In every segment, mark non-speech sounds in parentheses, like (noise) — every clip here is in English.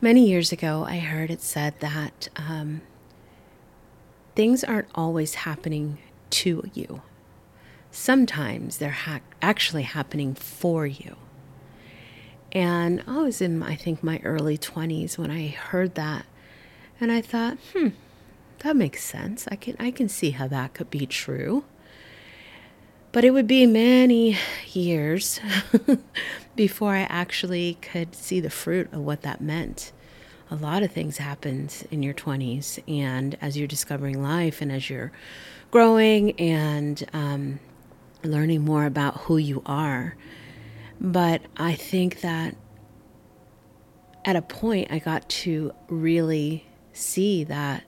Many years ago, I heard it said that um, things aren't always happening to you. Sometimes they're ha- actually happening for you. And I was in, I think, my early 20s when I heard that. And I thought, hmm, that makes sense. I can, I can see how that could be true. But it would be many years (laughs) before I actually could see the fruit of what that meant. A lot of things happened in your 20s, and as you're discovering life and as you're growing and um, learning more about who you are. But I think that at a point, I got to really see that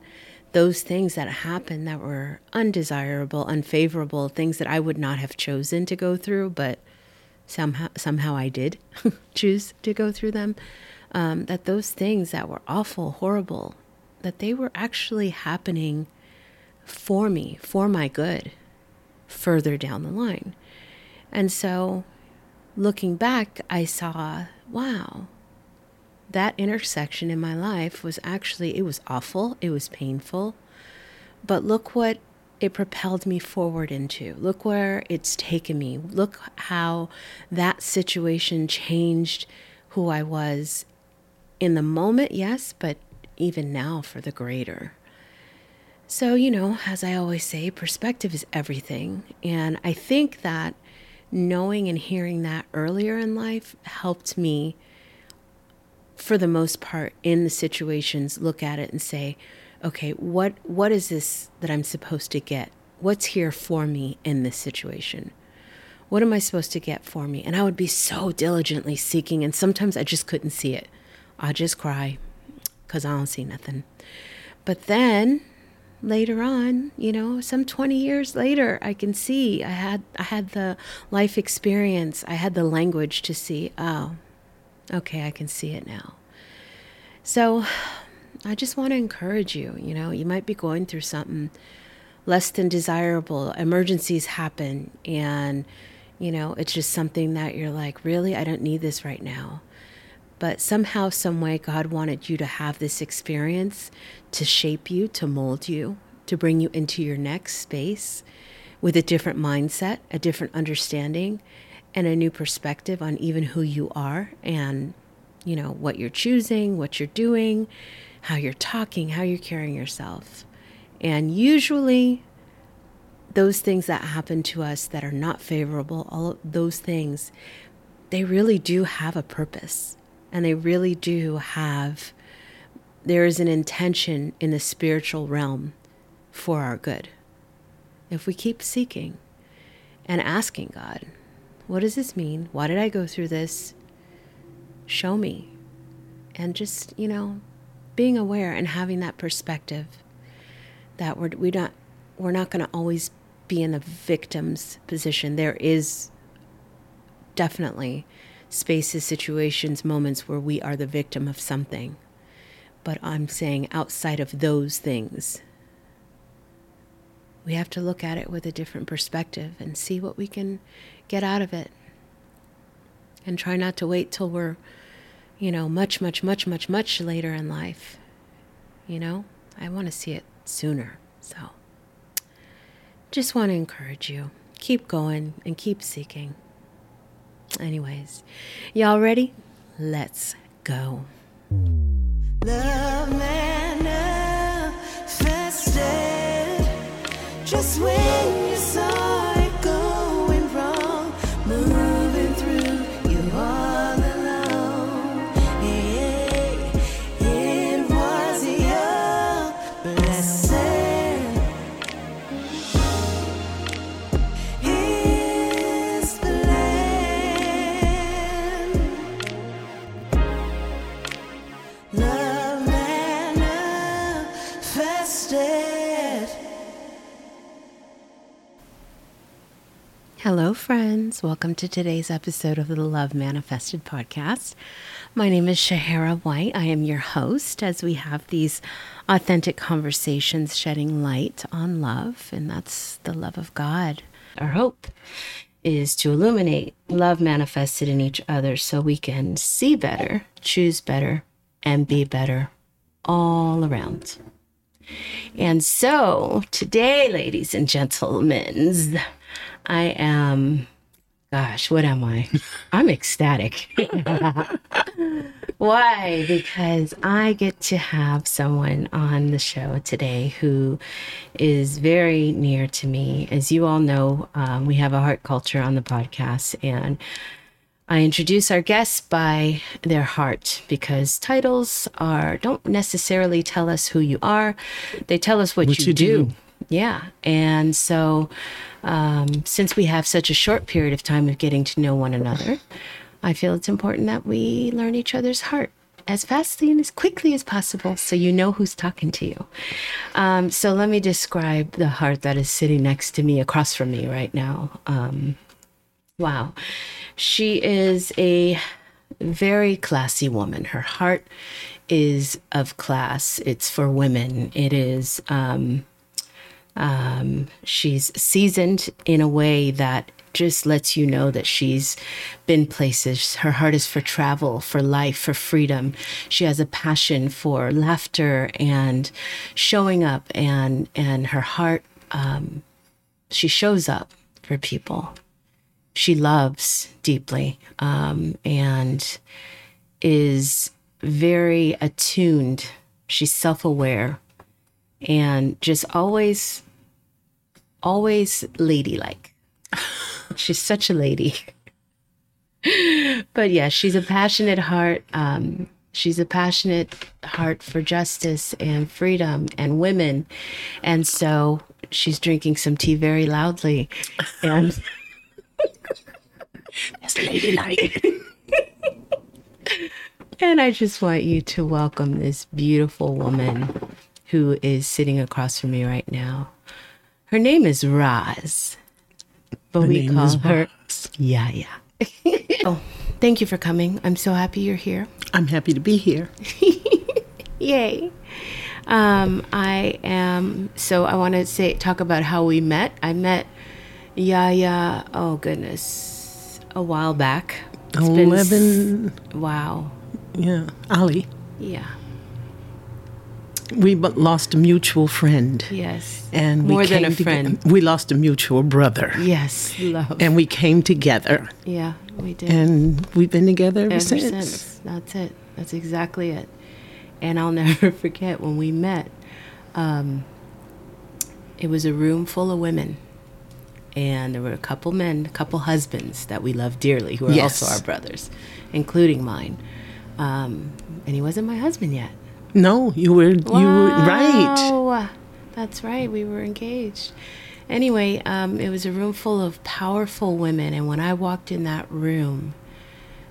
those things that happened that were undesirable, unfavorable, things that I would not have chosen to go through, but somehow somehow I did (laughs) choose to go through them. Um, that those things that were awful, horrible, that they were actually happening for me, for my good, further down the line. And so, looking back, I saw, wow, that intersection in my life was actually, it was awful, it was painful, but look what it propelled me forward into. Look where it's taken me. Look how that situation changed who I was in the moment, yes, but even now for the greater. So, you know, as I always say, perspective is everything. And I think that knowing and hearing that earlier in life helped me for the most part in the situations look at it and say okay what what is this that i'm supposed to get? What's here for me in this situation? What am i supposed to get for me? And i would be so diligently seeking and sometimes i just couldn't see it. I just cry because i don't see nothing. But then later on you know some 20 years later i can see i had i had the life experience i had the language to see oh Okay, I can see it now. So I just want to encourage you. You know, you might be going through something less than desirable, emergencies happen, and, you know, it's just something that you're like, really, I don't need this right now. But somehow, some way, God wanted you to have this experience to shape you, to mold you, to bring you into your next space with a different mindset, a different understanding, and a new perspective on even who you are and you know what you're choosing what you're doing how you're talking how you're carrying yourself. And usually those things that happen to us that are not favorable all of those things they really do have a purpose. And they really do have there is an intention in the spiritual realm for our good. If we keep seeking and asking God what does this mean? Why did I go through this? Show me. And just, you know, being aware and having that perspective that we're, we not, we're not going to always be in the victim's position. There is definitely spaces, situations, moments where we are the victim of something. But I'm saying outside of those things, we have to look at it with a different perspective and see what we can get out of it. And try not to wait till we're, you know, much, much, much, much, much later in life. You know, I want to see it sooner. So just want to encourage you. Keep going and keep seeking. Anyways, y'all ready? Let's go. Love just when you saw. Hello, friends. Welcome to today's episode of the Love Manifested podcast. My name is Shahara White. I am your host as we have these authentic conversations shedding light on love, and that's the love of God. Our hope is to illuminate love manifested in each other so we can see better, choose better, and be better all around. And so today, ladies and gentlemen, I am, gosh, what am I? I'm ecstatic. (laughs) Why? Because I get to have someone on the show today who is very near to me. As you all know, um, we have a heart culture on the podcast, and I introduce our guests by their heart because titles are don't necessarily tell us who you are. They tell us what, What you, you do. do. Yeah. And so um, since we have such a short period of time of getting to know one another, I feel it's important that we learn each other's heart as fastly and as quickly as possible so you know who's talking to you. Um, so let me describe the heart that is sitting next to me, across from me right now. Um, Wow. She is a very classy woman. Her heart is of class. It's for women. It is, um, um, she's seasoned in a way that just lets you know that she's been places. Her heart is for travel, for life, for freedom. She has a passion for laughter and showing up, and and her heart, um, she shows up for people she loves deeply um, and is very attuned. She's self aware and just always, always ladylike. (laughs) she's such a lady. but yeah, she's a passionate heart. Um, she's a passionate heart for justice and freedom and women. And so she's drinking some tea very loudly. And. (laughs) That's ladylike. (laughs) And I just want you to welcome this beautiful woman who is sitting across from me right now. Her name is Roz, but Her we call her. Yaya. (laughs) oh, thank you for coming. I'm so happy you're here. I'm happy to be here. (laughs) Yay. Um, I am so I want to say talk about how we met. I met Yaya, oh goodness, a while back. It's been Eleven. wow. Yeah, Ali. Yeah. We lost a mutual friend, Yes. and we more than a friend. We lost a mutual brother, Yes, love. and we came together, yeah, we did. and we've been together ever, Ever since. since. That's it. That's exactly it. And I'll (laughs) never forget when we met. Um, it was a room full of women. And there were a couple men, a couple husbands that we love dearly, who are Yes. also our brothers, including mine. Um, and he wasn't my husband yet. No, you were you were right. That's right. We were engaged. Anyway, um, it was a room full of powerful women, and when I walked in that room,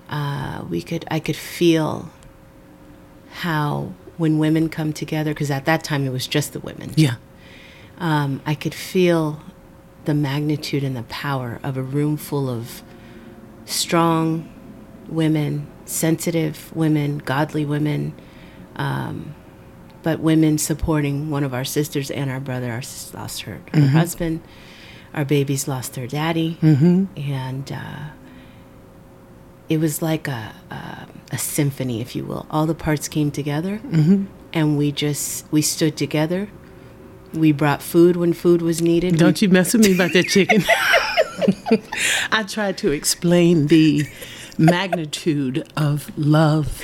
uh, we could I could feel how when women come together, because at that time it was just the women. Yeah, Um, I could feel the magnitude and the power of a room full of strong women, sensitive women, godly women, um, but women supporting one of our sisters and our brother. Our sister lost her, her husband. Our babies lost their daddy, and uh, it was like a, a a symphony, if you will. All the parts came together, and we just we stood together. We brought food when food was needed. Don't you mess with me about that chicken. (laughs) I tried to explain the magnitude of love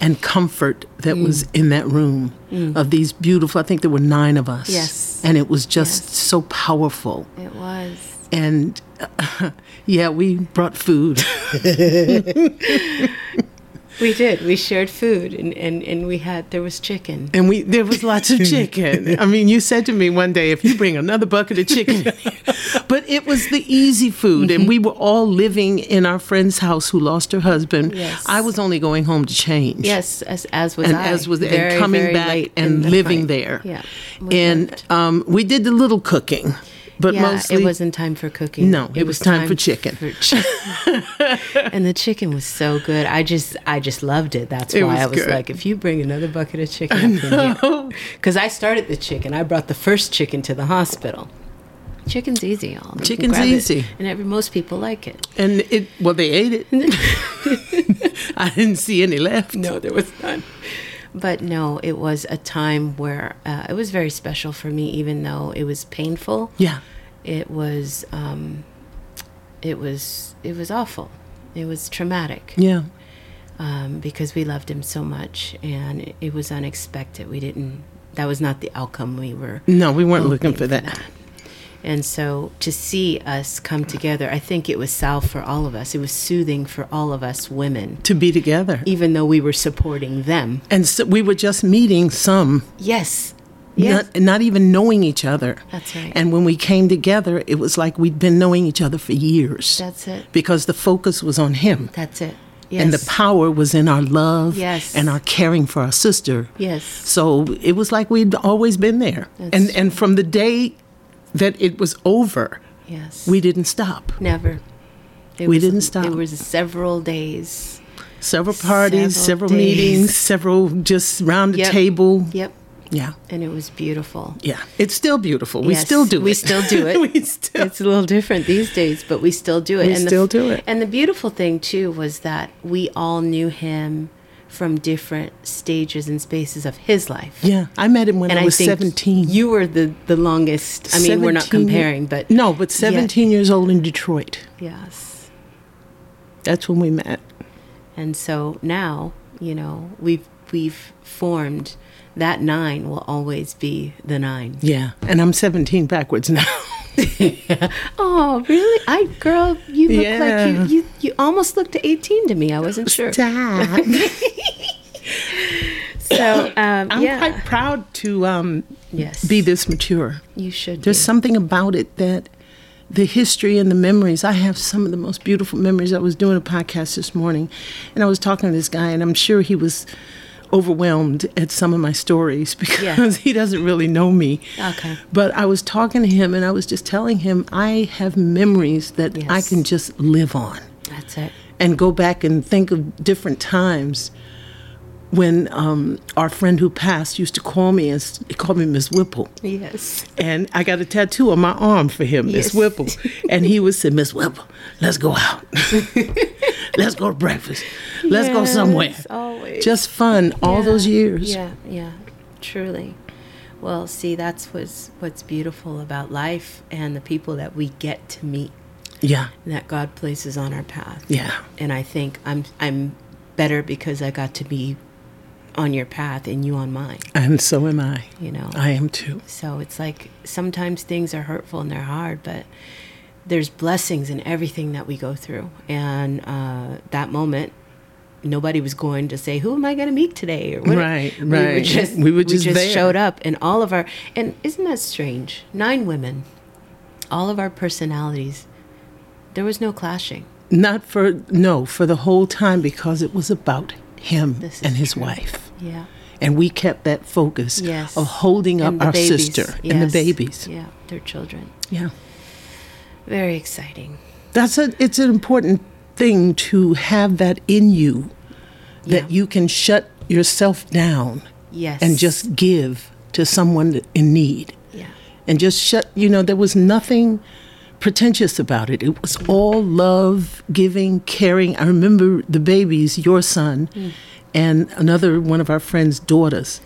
and comfort that Mm. was in that room of these beautiful. I think there were nine of us. Yes. and it was just Yes. so powerful. It was. and uh, (laughs) yeah, we brought food. (laughs) We did. We shared food, and, and, and we had there was chicken. And we there was lots of (laughs) chicken. I mean, you said to me one day, if you bring another bucket of chicken, (laughs) but it was the easy food, and we were all living in our friend's house who lost her husband. Yes. I was only going home to change. Yes, as as was And I. as was Very, and coming back and the living fight. there. Yeah, we And um, we did the little cooking, but yeah, mostly it wasn't time for cooking. No, it was time for chicken. for chi- (laughs) and the chicken was so good. I just I just loved it. That's It why was I was good. like, if you bring another bucket of chicken, up in here, because I started the chicken. I brought the first chicken to the hospital. Chicken's easy, y'all. They Chicken's grab it, easy. and every most people like it. And it well, they ate it. (laughs) (laughs) I didn't see any left. No, there was none. But no, it was a time where uh, it was very special for me, even though it was painful. Yeah. It was, um, it was, it was awful. It was traumatic Yeah. um, because we loved him so much, and it, it was unexpected. We didn't. That was not the outcome we were. No, we weren't looking for that. And so to see us come together, I think it was salve for all of us. It was soothing for all of us women, To be together. even though we were supporting them. And so we were just meeting some, Yes. Yes. not, not even knowing each other. That's right. And when we came together, it was like we'd been knowing each other for years. That's it. Because the focus was on him. That's it. Yes. And the power was in our love Yes. and our caring for our sister. Yes. So it was like we'd always been there. That's and and from the day that it was over, Yes. we didn't stop. never. It We was- didn't stop. It was several days. Several parties, Several several, meetings, several just round the Yep. table. Yep. Yeah. And it was beautiful. Yeah. It's still beautiful. We Yes, still do it. we it. still do (laughs) it. we still It's a little different these days, but we still do it. We the still f- do it. And the beautiful thing too was that we all knew him from different stages and spaces of his life. Yeah. I met him when And I was 17. You were the the longest. I mean, we're not comparing, but No, but 17 years old in Detroit. yes. That's when we met. And so now, you know, we've we've formed that nine will always be the nine. Yeah. And I'm 17 backwards now. (laughs) (laughs) Oh, really? I girl, you look Yeah. like you, you you almost looked 18 to me. I wasn't sure. Stop. (laughs) So, um, I'm yeah. quite proud to um, yes. be this mature. you should There's be. something about it that the history and the memories. I have some of the most beautiful memories. I was doing a podcast this morning and I was talking to this guy, and I'm sure he was overwhelmed at some of my stories (laughs) because he doesn't really know me. Okay. But I was talking to him and I was just telling him I have memories that I can just live on That's it. and go back and think of different times when um, our friend who passed used to call me as he called me Miss Whipple. Yes. And I got a tattoo on my arm for him, Miss Yes. Whipple. And he would say, Miss Whipple, let's go out. (laughs) let's go to breakfast. Let's go somewhere. Always. Just fun all Yeah. those years. Yeah, yeah, truly. Well, see, that's what's what's beautiful about life and the people that we get to meet Yeah. that God places on our path. Yeah. And I think I'm I'm better because I got to be on your path and you on mine. And so am I. You know. I am too. So it's like sometimes things are hurtful and they're hard, but there's blessings in everything that we go through. And uh, that moment, nobody was going to say, "Who am I going to meet today?" Or what. Right, (laughs) We were right. just We were just there. showed up, and all of our and isn't that strange? Nine women, all of our personalities. There was no clashing. Not for, no, for the whole time because it was about him and his true. wife. Yeah. And we kept that focus Yes. of holding up And the our babies. sister and the babies. Yeah, their children. Yeah. Very exciting. That's a it's an important thing to have that in you that Yeah. you can shut yourself down Yes. and just give to someone in need yeah. and just shut you know there was nothing pretentious about it it was all love giving caring i remember the babies your son Mm. And another one of our friends daughters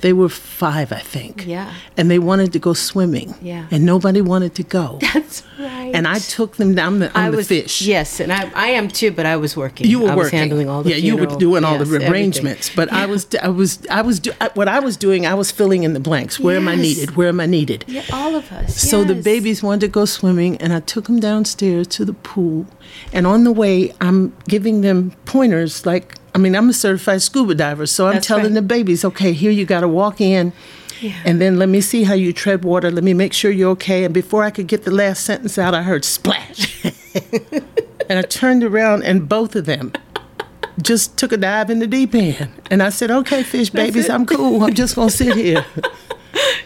they were five i think Mm-hmm. Yeah. and they wanted to go swimming Yeah. and nobody wanted to go (laughs) That's right. and i took them down the, on I the was fish Yes, and I, I am too, but I was working. you were I was working. handling all the yeah, you were doing all yes, the everything. arrangements. But I was, I was, I was. Do, I- what I was doing, I was filling in the blanks. Where am I needed? Where am I needed? Yeah, all of us. So the babies wanted to go swimming, and I took them downstairs to the pool. And on the way, I'm giving them pointers. Like, I mean, I'm a certified scuba diver, so I'm That's telling right. the babies, okay, here you got to walk in. Yeah. And then let me see how you tread water. Let me make sure you're okay. And before I could get the last sentence out, I heard splash. (laughs) and I turned around, and both of them just took a dive in the deep end. And I said, okay, fish babies, it. I'm cool. I'm just going to sit here. (laughs)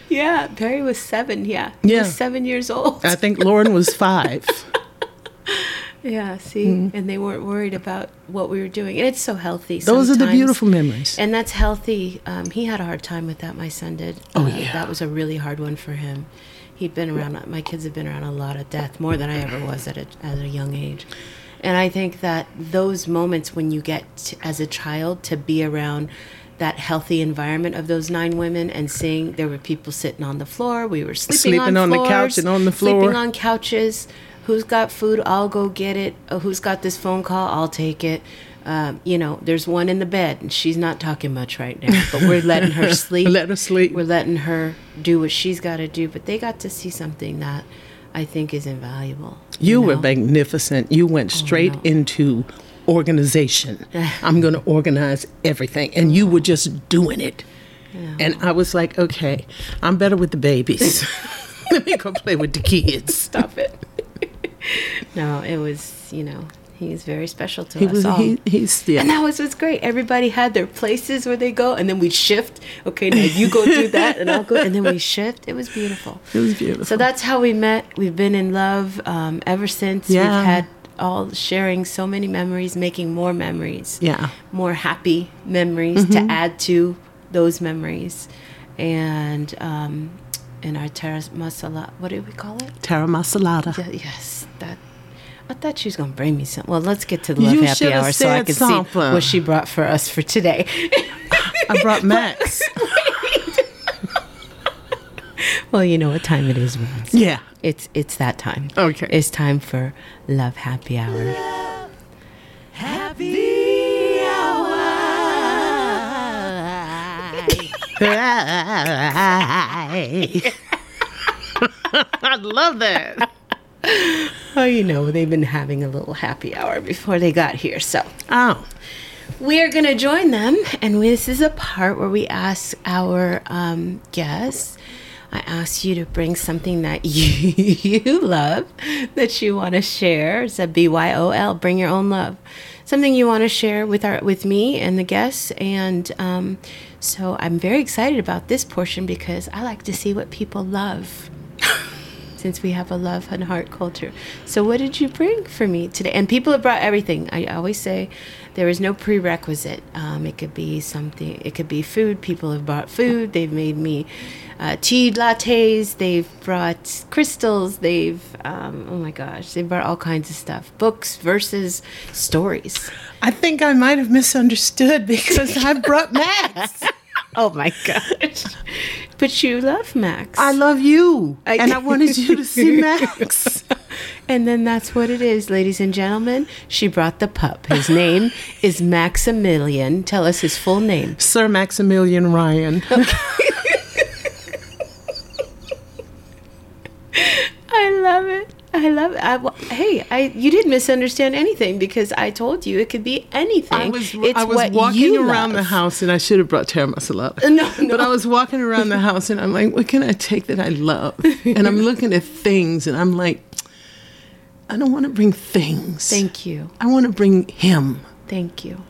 Yeah, Barry was seven. Yeah, he Yeah. was seven years old. I think Lauren was five. (laughs) yeah, see, Mm-hmm. and they weren't worried about what we were doing, and it's so healthy. Those are the beautiful memories. And that's healthy. Um, he had a hard time with that. My son did. Oh, Uh, yeah. that was a really hard one for him. He'd been around. My kids have been around a lot of death, more than I ever was at a, at a young age. And I think that those moments when you get to, as a child to be around that healthy environment of those nine women and seeing there were people sitting on the floor, we were sleeping, Sleeping on, on the couch and on the floor. sleeping on couches. Who's got food? I'll go get it. Uh, who's got this phone call? I'll take it. Um, you know, there's one in the bed, and she's not talking much right now, but we're (laughs) letting her sleep. Let her sleep. We're letting her do what she's got to do. But they got to see something that I think is invaluable. You were know? magnificent. You went straight no. into organization. (laughs) I'm going to organize everything. And you were just doing it. And I was like, okay, I'm better with the babies. (laughs) Let me go play with the kids. Stop it. (laughs) no, it was, you know, he's very special to He us was all. he, he's yeah. And that was what's great. Everybody had their places where they go, and then we'd shift. Okay, now you go do that, and I'll go, and then we (laughs) shift. It was beautiful. It was beautiful. So that's how we met. We've been in love um, ever since. Yeah. We've had all sharing so many memories, making more memories. Yeah. Mm-hmm. More happy memories to add to those memories, and um, in our terra masala. What do we call it? Tara Masalada. Yeah, yes, that. I thought she was gonna bring me some. Well, let's get to the love You happy hour so I can see what she brought for us for today. (laughs) I brought Max. (laughs) well, you know what time it is, Roz. yeah. It's it's that time. Okay. It's time for love happy hour. (laughs) I love that. Oh, you know they've been having a little happy hour before they got here, so Oh. we are going to join them, and this is a part where we ask our um, guests. I ask you to bring something that (laughs) you, you love, that you want to share. It's a B Y O L. Bring your own love. Something you want to share with our with me and the guests, and um, so I'm very excited about this portion because I like to see what people love (laughs) since we have a love and heart culture. So, what did you bring for me today? And people have brought everything. I always say there is no prerequisite. Um, it could be something, it could be food. People have brought food. They've made me uh, tea lattes. They've brought crystals. They've, um, oh my gosh, they've brought all kinds of stuff books, verses, stories. I think I might have misunderstood (laughs) because I brought Max. (laughs) Oh my gosh. but you love Max. I love you. I- and I wanted you to see (laughs) Max. And then that's what it is, ladies and gentlemen. She brought the pup. His name is Maximilian. Tell us his full name. Sir Maximilian Ryan. I love it. I love it. I, well, hey, I you didn't misunderstand anything because I told you it could be anything. I was it's I was walking around the house and I should have brought Tara Masalata. (laughs) No, But. I was walking around the house and I'm like, what can I take that I love? And I'm looking at things and I'm like, I don't want to bring things. Thank you. I want to bring him. Thank you.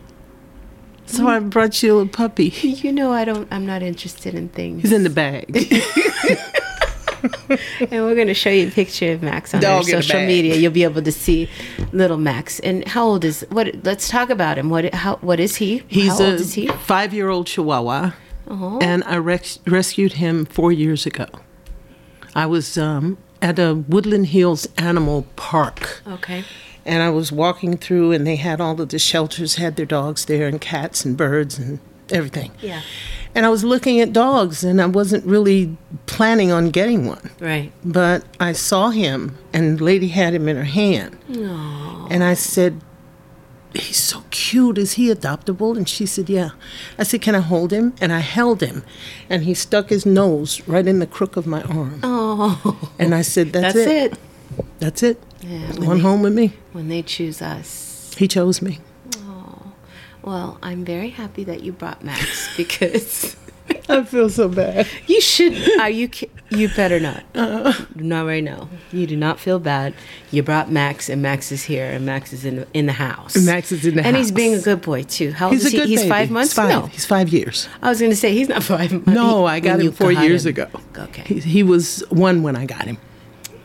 So I brought you a puppy. You know I don't I'm not interested in things. He's in the bag. (laughs) (laughs) and we're going to show you a picture of Max on our social media. You'll be able to see little Max. And how old is what? Let's talk about him. What? How? What is he? He's how old a is he? five-year-old Chihuahua, Oh, and I res- rescued him four years ago. I was um, at a Woodland Hills Animal Park, okay. and I was walking through, and they had all of the shelters had their dogs there, and cats and birds and everything. Yeah. And I was looking at dogs, and I wasn't really planning on getting one. Right. But I saw him, and the lady had him in her hand. Aww. And I said, He's so cute. Is he adoptable? And she said, Yeah. I said, Can I hold him? And I held him. And he stuck his nose right in the crook of my arm. Oh, And I said, That's, that's it. it. That's it. Yeah, Going they- home with me. When they choose us. He chose me. Well, I'm very happy that you brought Max (laughs) because I feel so bad. you should. Are you? You better not. Uh. Not right now. You do not feel bad. You brought Max, and Max is here, and Max is in in the house. Max is in the and he's being a good boy too. How old He's is a he? he's baby. five months. He's five. No, He's five years. I was going to say he's not five months. No, I got him four got years him. ago. Okay. He, he was one when I got him.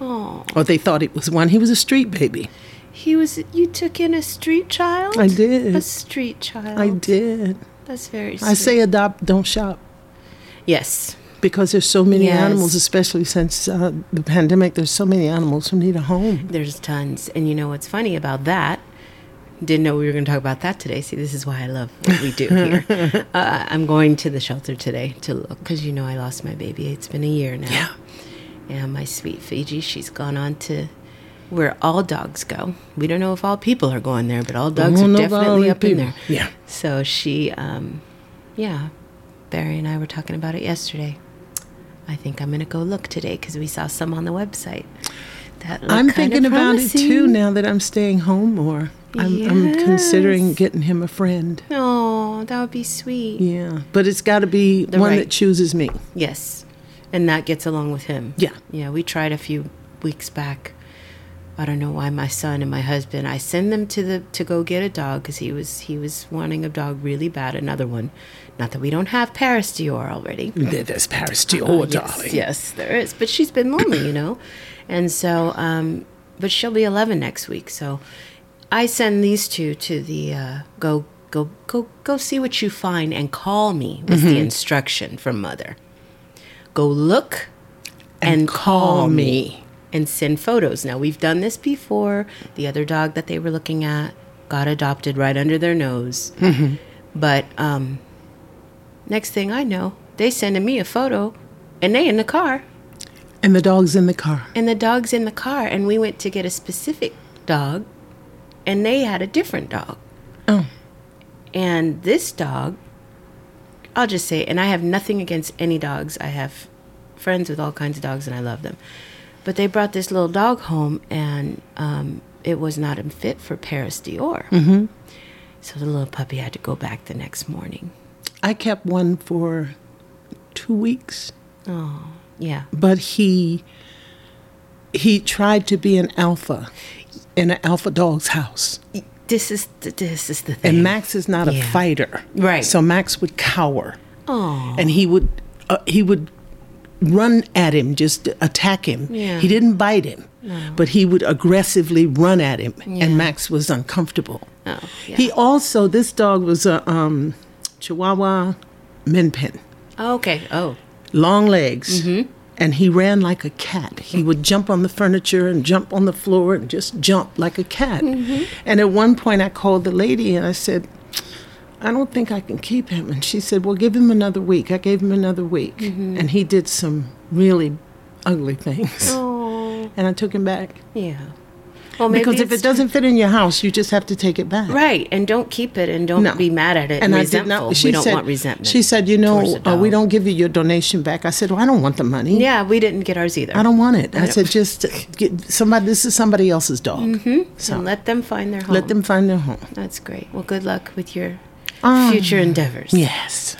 Oh, Or they thought it was one. He was a street baby. He was. You took in a street child. I did. A street child. I did. That's very. Sweet. I say adopt, don't shop. yes. because there's so many Yes. animals, especially since uh, the pandemic. There's so many animals who need a home. There's tons. And you know what's funny about that? Didn't know we were going to talk about that today. See, this is why I love what we do here. (laughs) uh, I'm going to the shelter today to look because you know I lost my baby. It's been a year now. Yeah. And my sweet Fiji, she's gone on to where all dogs go. We don't know if all people are going there, but all dogs are know about all definitely up in there. Yeah. So she, um, yeah, Barry and I were talking about it yesterday. I think I'm going to go look today because we saw some on the website. That look I'm thinking about it too now that I'm staying home more. I'm, I'm considering getting him a friend. Oh, that would be sweet. Yeah, but it's got to be The one right- that chooses me. Yes. And that gets along with him. Yeah. Yeah, we tried a few weeks back. I don't know why my son and my husband. I send them to the to go get a dog because he was he was wanting a dog really bad. Another one, not that we don't have Paris Dior already. There's Paris Uh, Dior, yes, darling. yes, there is. But she's been lonely, you know, and so um, but she'll be eleven next week. So I send these two to the uh, go go go go see what you find and call me was Mm-hmm. the instruction from mother. Go look and, call me and send photos. Now we've done this before. The other dog that they were looking at got adopted right under their nose. Mm-hmm. But um, next thing I know, they sending me a photo, and they in the car, And the dog's in the car. and the dog's in the car, and we went to get a specific dog, and they had a different dog. Oh. And this dog, I'll just say, and I have nothing against any dogs. I have friends with all kinds of dogs, and I love them. But they brought this little dog home, and um, it was not fit for Paris Dior. Mm-hmm. So the little puppy had to go back the next morning. I kept one for two weeks, Oh, yeah. but he he tried to be an alpha in an alpha dog's house. This is the, this is the thing. And Max is not a fighter, Right. So Max would cower, oh, and he would uh, he would run at him, just attack him. Yeah. He didn't bite him, but he would aggressively run at him, Yeah. and Max was uncomfortable. oh, yeah. He also this dog was a um, Chihuahua Min Pin. okay. Oh, long legs. Mm-hmm. And he ran like a cat. He would jump on the furniture and jump on the floor and just jump like a cat. Mm-hmm. And at one point, I called the lady and I said, I don't think I can keep him. And she said, Well, give him another week. I gave him another week. Mm-hmm. And he did some really ugly things. oh, And I took him back. yeah. Well, Because if it doesn't fit in your house, you just have to take it back. right, and don't keep it, and don't No. be mad at it, and, And I resentful. did not. She we don't said, want resentment. She said, "You know, uh, we don't give you your donation back." I said, "Well, I don't want the money. Yeah, we didn't get ours either. I don't want it." I, don't- said, "Just get somebody. This is somebody else's dog. Mm-hmm. So and let them find their home. let them find their home." That's great. Well, good luck with your Um, future endeavors. Yes.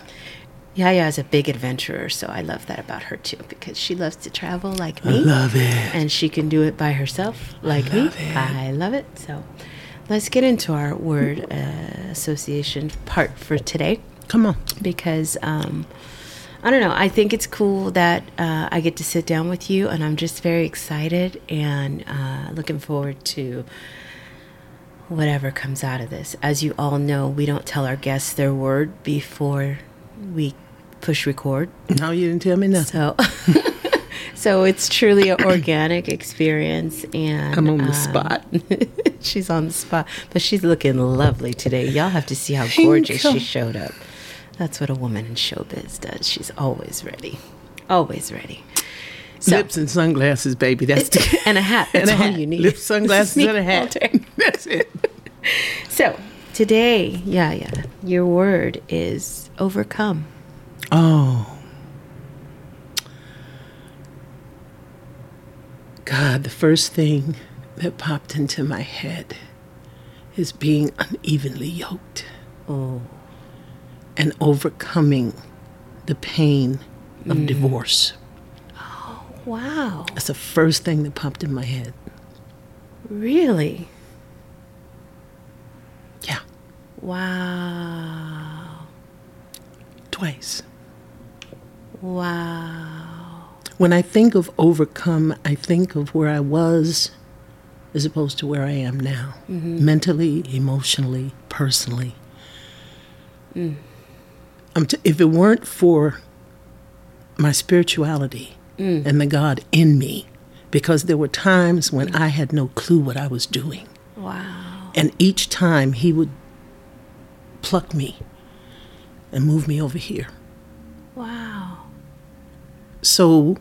Yaya is a big adventurer, so I love that about her too, because she loves to travel like me. I Love it. and she can do it by herself like me. I love it. So let's get into our word uh, association part for today Come on. because um, I don't know. I think it's cool that uh, I get to sit down with you, and I'm just very excited and uh, looking forward to whatever comes out of this. As you all know, we don't tell our guests their word before we push record. No, you didn't tell me nothing. So, (laughs) so it's truly an organic experience, and I'm on the um, spot. (laughs) she's on the spot, but she's looking lovely today. Y'all have to see how gorgeous she showed up. That's what a woman in showbiz does. She's always ready, always ready. So, Lips and sunglasses, baby. That's the, (laughs) and a hat. That's and a all hat. you need. Lips, sunglasses, and a hat. (laughs) That's it. So today, yeah, yeah, your word is overcome. Oh. God, the first thing that popped into my head is being unevenly yoked Oh, and overcoming the pain of mm. divorce. Oh, (gasps) wow, That's the first thing that popped in my head. really? Yeah, Wow. twice. Wow. When I think of overcome, I think of where I was as opposed to where I am now, mm-hmm. mentally, emotionally, personally. Um, t- if it weren't for my spirituality mm. and the God in me because there were times when mm. I had no clue what I was doing. Wow. And each time he would pluck me and move me over here. Wow. So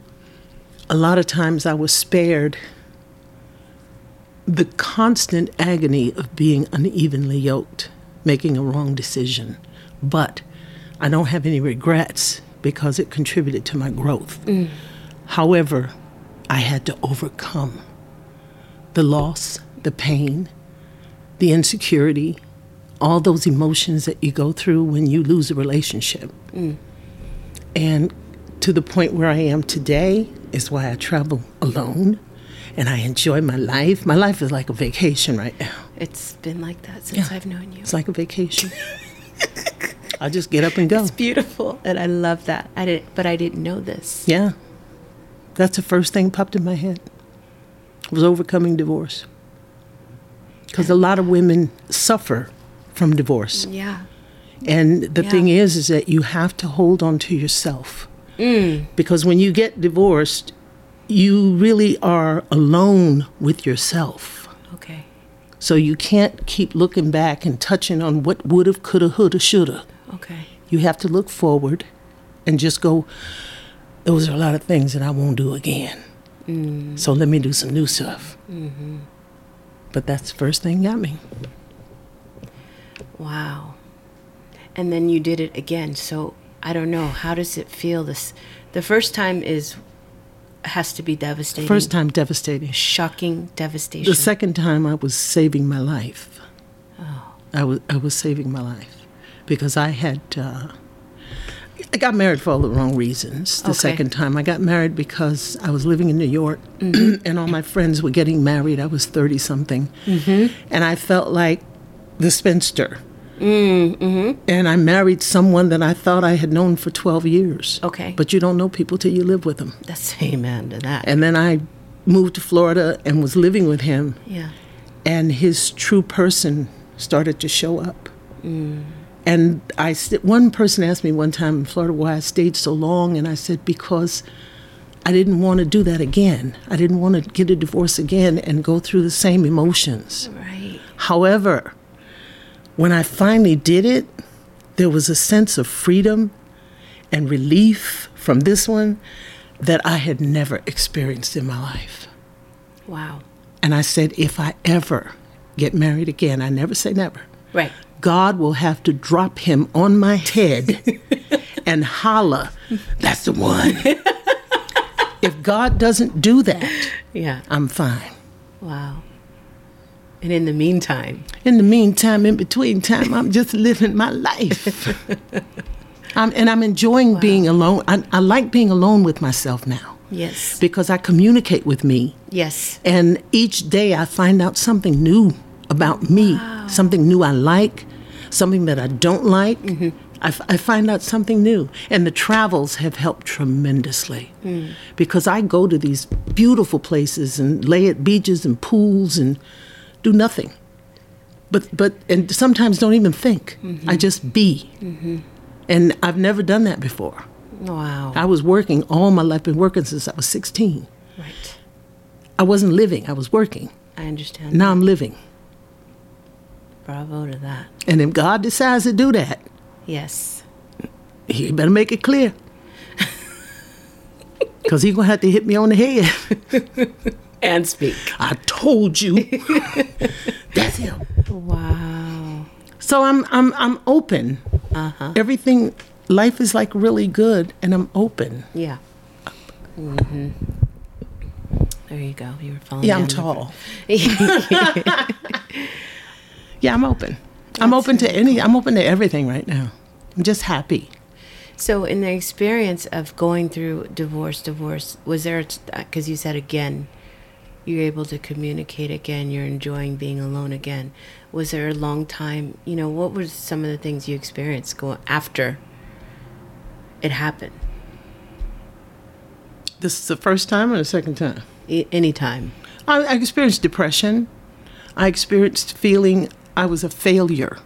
a lot of times I was spared the constant agony of being unevenly yoked, making a wrong decision. But I don't have any regrets because it contributed to my growth. Mm. However, I had to overcome the loss, the pain, the insecurity, all those emotions that you go through when you lose a relationship. Mm. And to the point where I am today is why I travel alone and I enjoy my life. My life is like a vacation right now. It's been like that since Yeah. I've known you. It's like a vacation. (laughs) I just get up and go. It's beautiful, and I love that. I didn't, but I didn't know this. Yeah. That's the first thing popped in my head. Was overcoming divorce. Because a lot of women suffer from divorce. Yeah. And the Yeah. thing is is that you have to hold on to yourself. Mm. Because when you get divorced, you really are alone with yourself. Okay. So you can't keep looking back and touching on what woulda, coulda, woulda, shoulda. Okay. You have to look forward and just go, those are a lot of things that I won't do again. Mm. So let me do some new stuff. Mm-hmm. But that's the first thing got me. Wow. And then you did it again. So I don't know. How does it feel? This, the first time is has to be devastating. First time devastating. shocking devastation. The second time I was saving my life. Oh. I was I was saving my life because I had uh, I got married for all the wrong reasons. The Okay. second time I got married because I was living in New York (clears throat) and all my friends were getting married. I was thirty something, and I felt like the spinster. Mm-hmm. And I married someone that I thought I had known for twelve years. Okay. but you don't know people till you live with them. That's (laughs) amen to that. And then I moved to Florida and was living with him yeah. and his true person started to show up. Mm. And I st- one person asked me one time in Florida why I stayed so long, and I said because I didn't want to do that again. I didn't want to get a divorce again and go through the same emotions. Right. However, when I finally did it, there was a sense of freedom and relief from this one that I had never experienced in my life. Wow. And I said, if I ever get married again, I never say never. Right. God will have to drop him on my head (laughs) and holla, that's the one. (laughs) if God doesn't do that, Yeah. I'm fine. Wow. And in the meantime, In the meantime, in between time, I'm just living my life. (laughs) I'm, and I'm enjoying being alone. I, I like being alone with myself now yes. because I communicate with me Yes. And each day I find out something new about me, something new I like, something that I don't like. Mm-hmm. I, f- I find out something new. And the travels have helped tremendously mm. because I go to these beautiful places and lay at beaches and pools and do nothing. But, but and sometimes don't even think. I mm-hmm. just be. Mm-hmm. And I've never done that before. Wow. I was working all my life, been working since I was 16. right. I wasn't living, I was working. I understand. Now I'm living. Bravo to that. And if God decides to do that, Yes. he better make it clear. (laughs) Because he's going to have to hit me on the head. (laughs) And speak. I told you. (laughs) That's him. Wow. So I'm, I'm, I'm open. Uh-huh. Everything, life is like really good, and I'm open. Yeah. Mm-hmm. There you go. You were falling. Yeah, I'm tall. the- (laughs) Yeah, I'm open. I'm open to any, I'm open to everything right now. I'm just happy. so, in the experience of going through divorce, divorce, was there? Because you said again, you're able to communicate again. You're enjoying being alone again. Was there a long time? You know, what were some of the things you experienced going after it happened? This is the first time or the second time? I- anytime. I, I experienced depression. I experienced feeling I was a failure.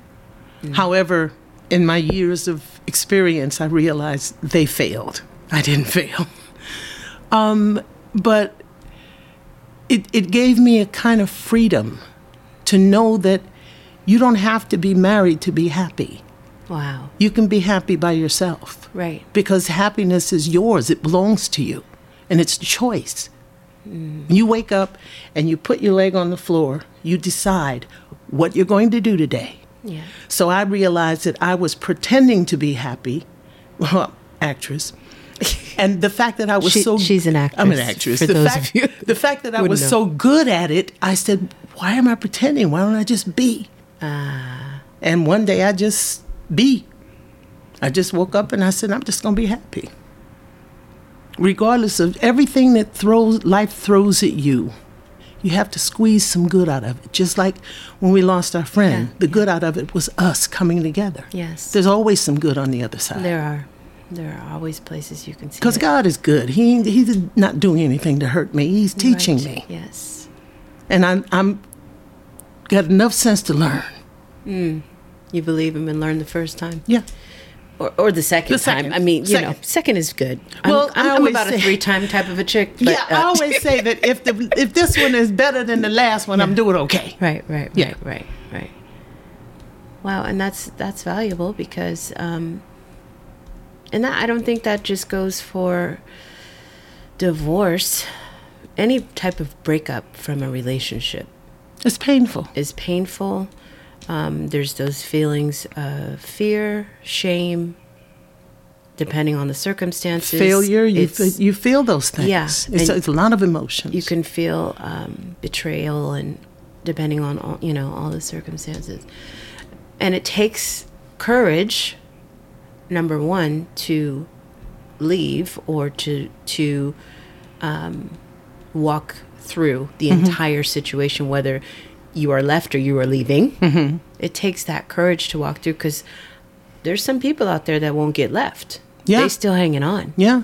However, in my years of experience, I realized they failed. I didn't (laughs) fail. Um, but it, it gave me a kind of freedom to know that you don't have to be married to be happy. Wow. You can be happy by yourself. Right. Because happiness is yours, it belongs to you, and it's a choice. Mm. You wake up and you put your leg on the floor, you decide what you're going to do today. Yeah. So I realized that I was pretending to be happy, (laughs) well, actress. (laughs) And the fact that I was She- so she's an actress. I'm an actress, for the those fact, of you the fact that I was know. so good at it, I said, "Why am I pretending? Why don't I just be?" Ah. And one day I just be. I just woke up and I said, "I'm just gonna be happy." Regardless of everything that throws life throws at you, you have to squeeze some good out of it. Just like when we lost our friend, Yeah, the good out of it was us coming together. Yes. There's always some good on the other side. There are. There are always places you can see. Because. God is good. He He's not doing anything to hurt me. He's teaching Right. me, Yes. and I'm I'm got enough sense to learn. You believe him and learn the first time. Yeah. Or, or the second The second. time. I mean, you know, Second. second is good. I'm, Well, I'm, I I'm always about a three time type of a chick. But, yeah, I uh, always say that if the if this one is better than the last one, I'm doing okay. Right, right, Yeah. right, right, right. Wow, and that's that's valuable because, um, and that I don't think that just goes for divorce. Any type of breakup from a relationship It's painful. It's painful. Um, there's those feelings of fear, shame, depending on the circumstances. Failure, you fe- you feel those things. Yeah, it's, it's a lot of emotions. you can feel um, betrayal and depending on all, you know all the circumstances and it takes courage number one to leave or to to um, walk through the entire situation whether you are left or you are leaving. It takes that courage to walk through because there's some people out there that won't get left. Yeah. they still hanging on. Yeah,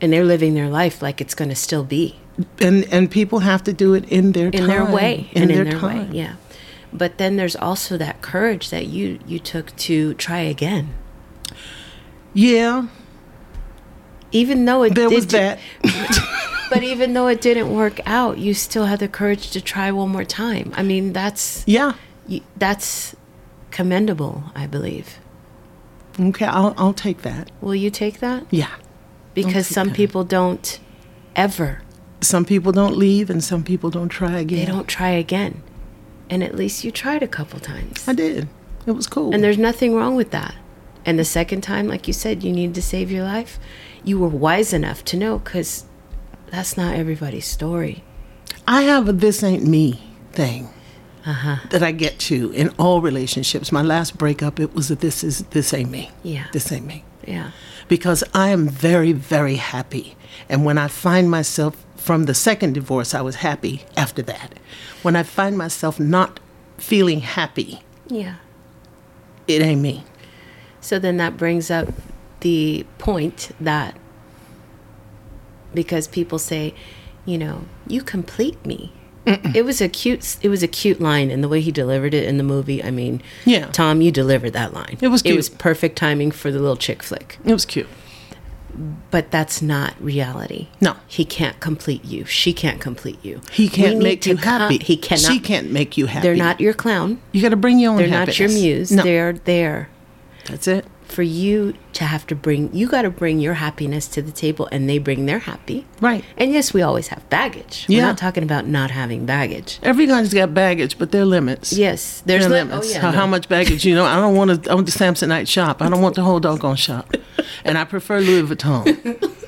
and they're living their life like it's going to still be. And and people have to do it in their in time, their way. In and their in their time. way yeah. But then there's also that courage that you you took to try again Yeah, even though it there was that. (laughs) but even though it didn't work out you still had the courage to try one more time i mean that's Yeah. you- that's commendable i believe Okay, I'll I'll take that. will you take that Yeah. because some that. people don't ever Some people don't leave, and some people don't try again. they don't try again and at least you tried a couple times I did. It was cool. And there's nothing wrong with that. And the second time, like you said, you needed to save your life, you were wise enough to know because that's not everybody's story. I have a "this ain't me" thing Uh-huh. that I get to in all relationships. My last breakup, it was a "this is this ain't me." Yeah. This ain't me. Yeah. because I am very, very happy. And when I find myself from the second divorce, I was happy after that. When I find myself not feeling happy, Yeah. it ain't me. So then that brings up the point that because people say, you know, you complete me. It was a cute it was a cute line and the way he delivered it in the movie, I mean, Yeah. Tom, you delivered that line. It was It was perfect timing for the little chick flick. It was cute. But that's not reality. No. He can't complete you. She can't complete you. He can't make you happy. He cannot. She can't make you happy. They're not your clown. You got to bring your own They're not your muse. No, They're there that's it. for you to have to bring. You got to bring your happiness to the table, and they bring their happy. Right. And yes, we always have baggage. We're not talking about not having baggage. Everybody's got baggage, but there are limits. Yes, there's There are li- limits. Oh, yeah, how, no. how much baggage? You know, I don't want to. I want the Samsonite shop. I don't want the whole doggone shop, and I prefer Louis Vuitton. (laughs)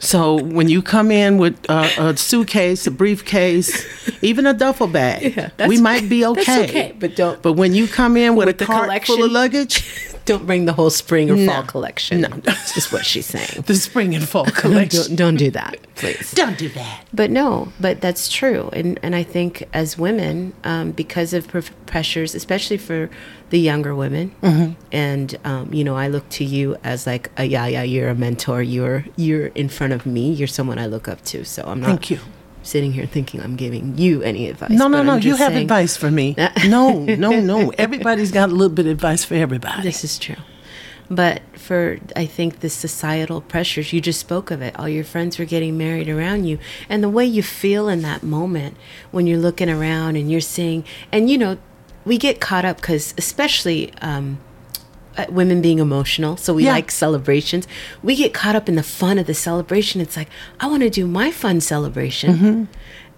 So when you come in with uh, a suitcase, a briefcase, even a duffel bag, that's- we might be (laughs) okay. that's okay, but don't- But when you come in with, With a the cart collection? full of luggage, (laughs) Don't bring the whole spring or No. fall collection. No. That's just what she's saying. the spring and fall (laughs) don't, collection. don't do that, please. Don't do that. But no, but that's true, and and I think as women, um, because of pr- pressures, especially for the younger women, Mm-hmm. and um, you know, I look to you as like a yeah, yeah, you're a mentor. You're you're in front of me. You're someone I look up to. So I'm not Thank you. Sitting here thinking I'm giving you any advice. No, no, no. You have saying advice for me. no, (laughs) no, no. Everybody's got a little bit of advice for everybody. This is true. But for, I think, the societal pressures, you just spoke of it. All your friends were getting married around you. And the way you feel in that moment when you're looking around and you're seeing, and you know, we get caught up because, especially, um, women being emotional, so we Yeah. like celebrations. We get caught up in the fun of the celebration. It's like, I want to do my fun celebration. Mm-hmm.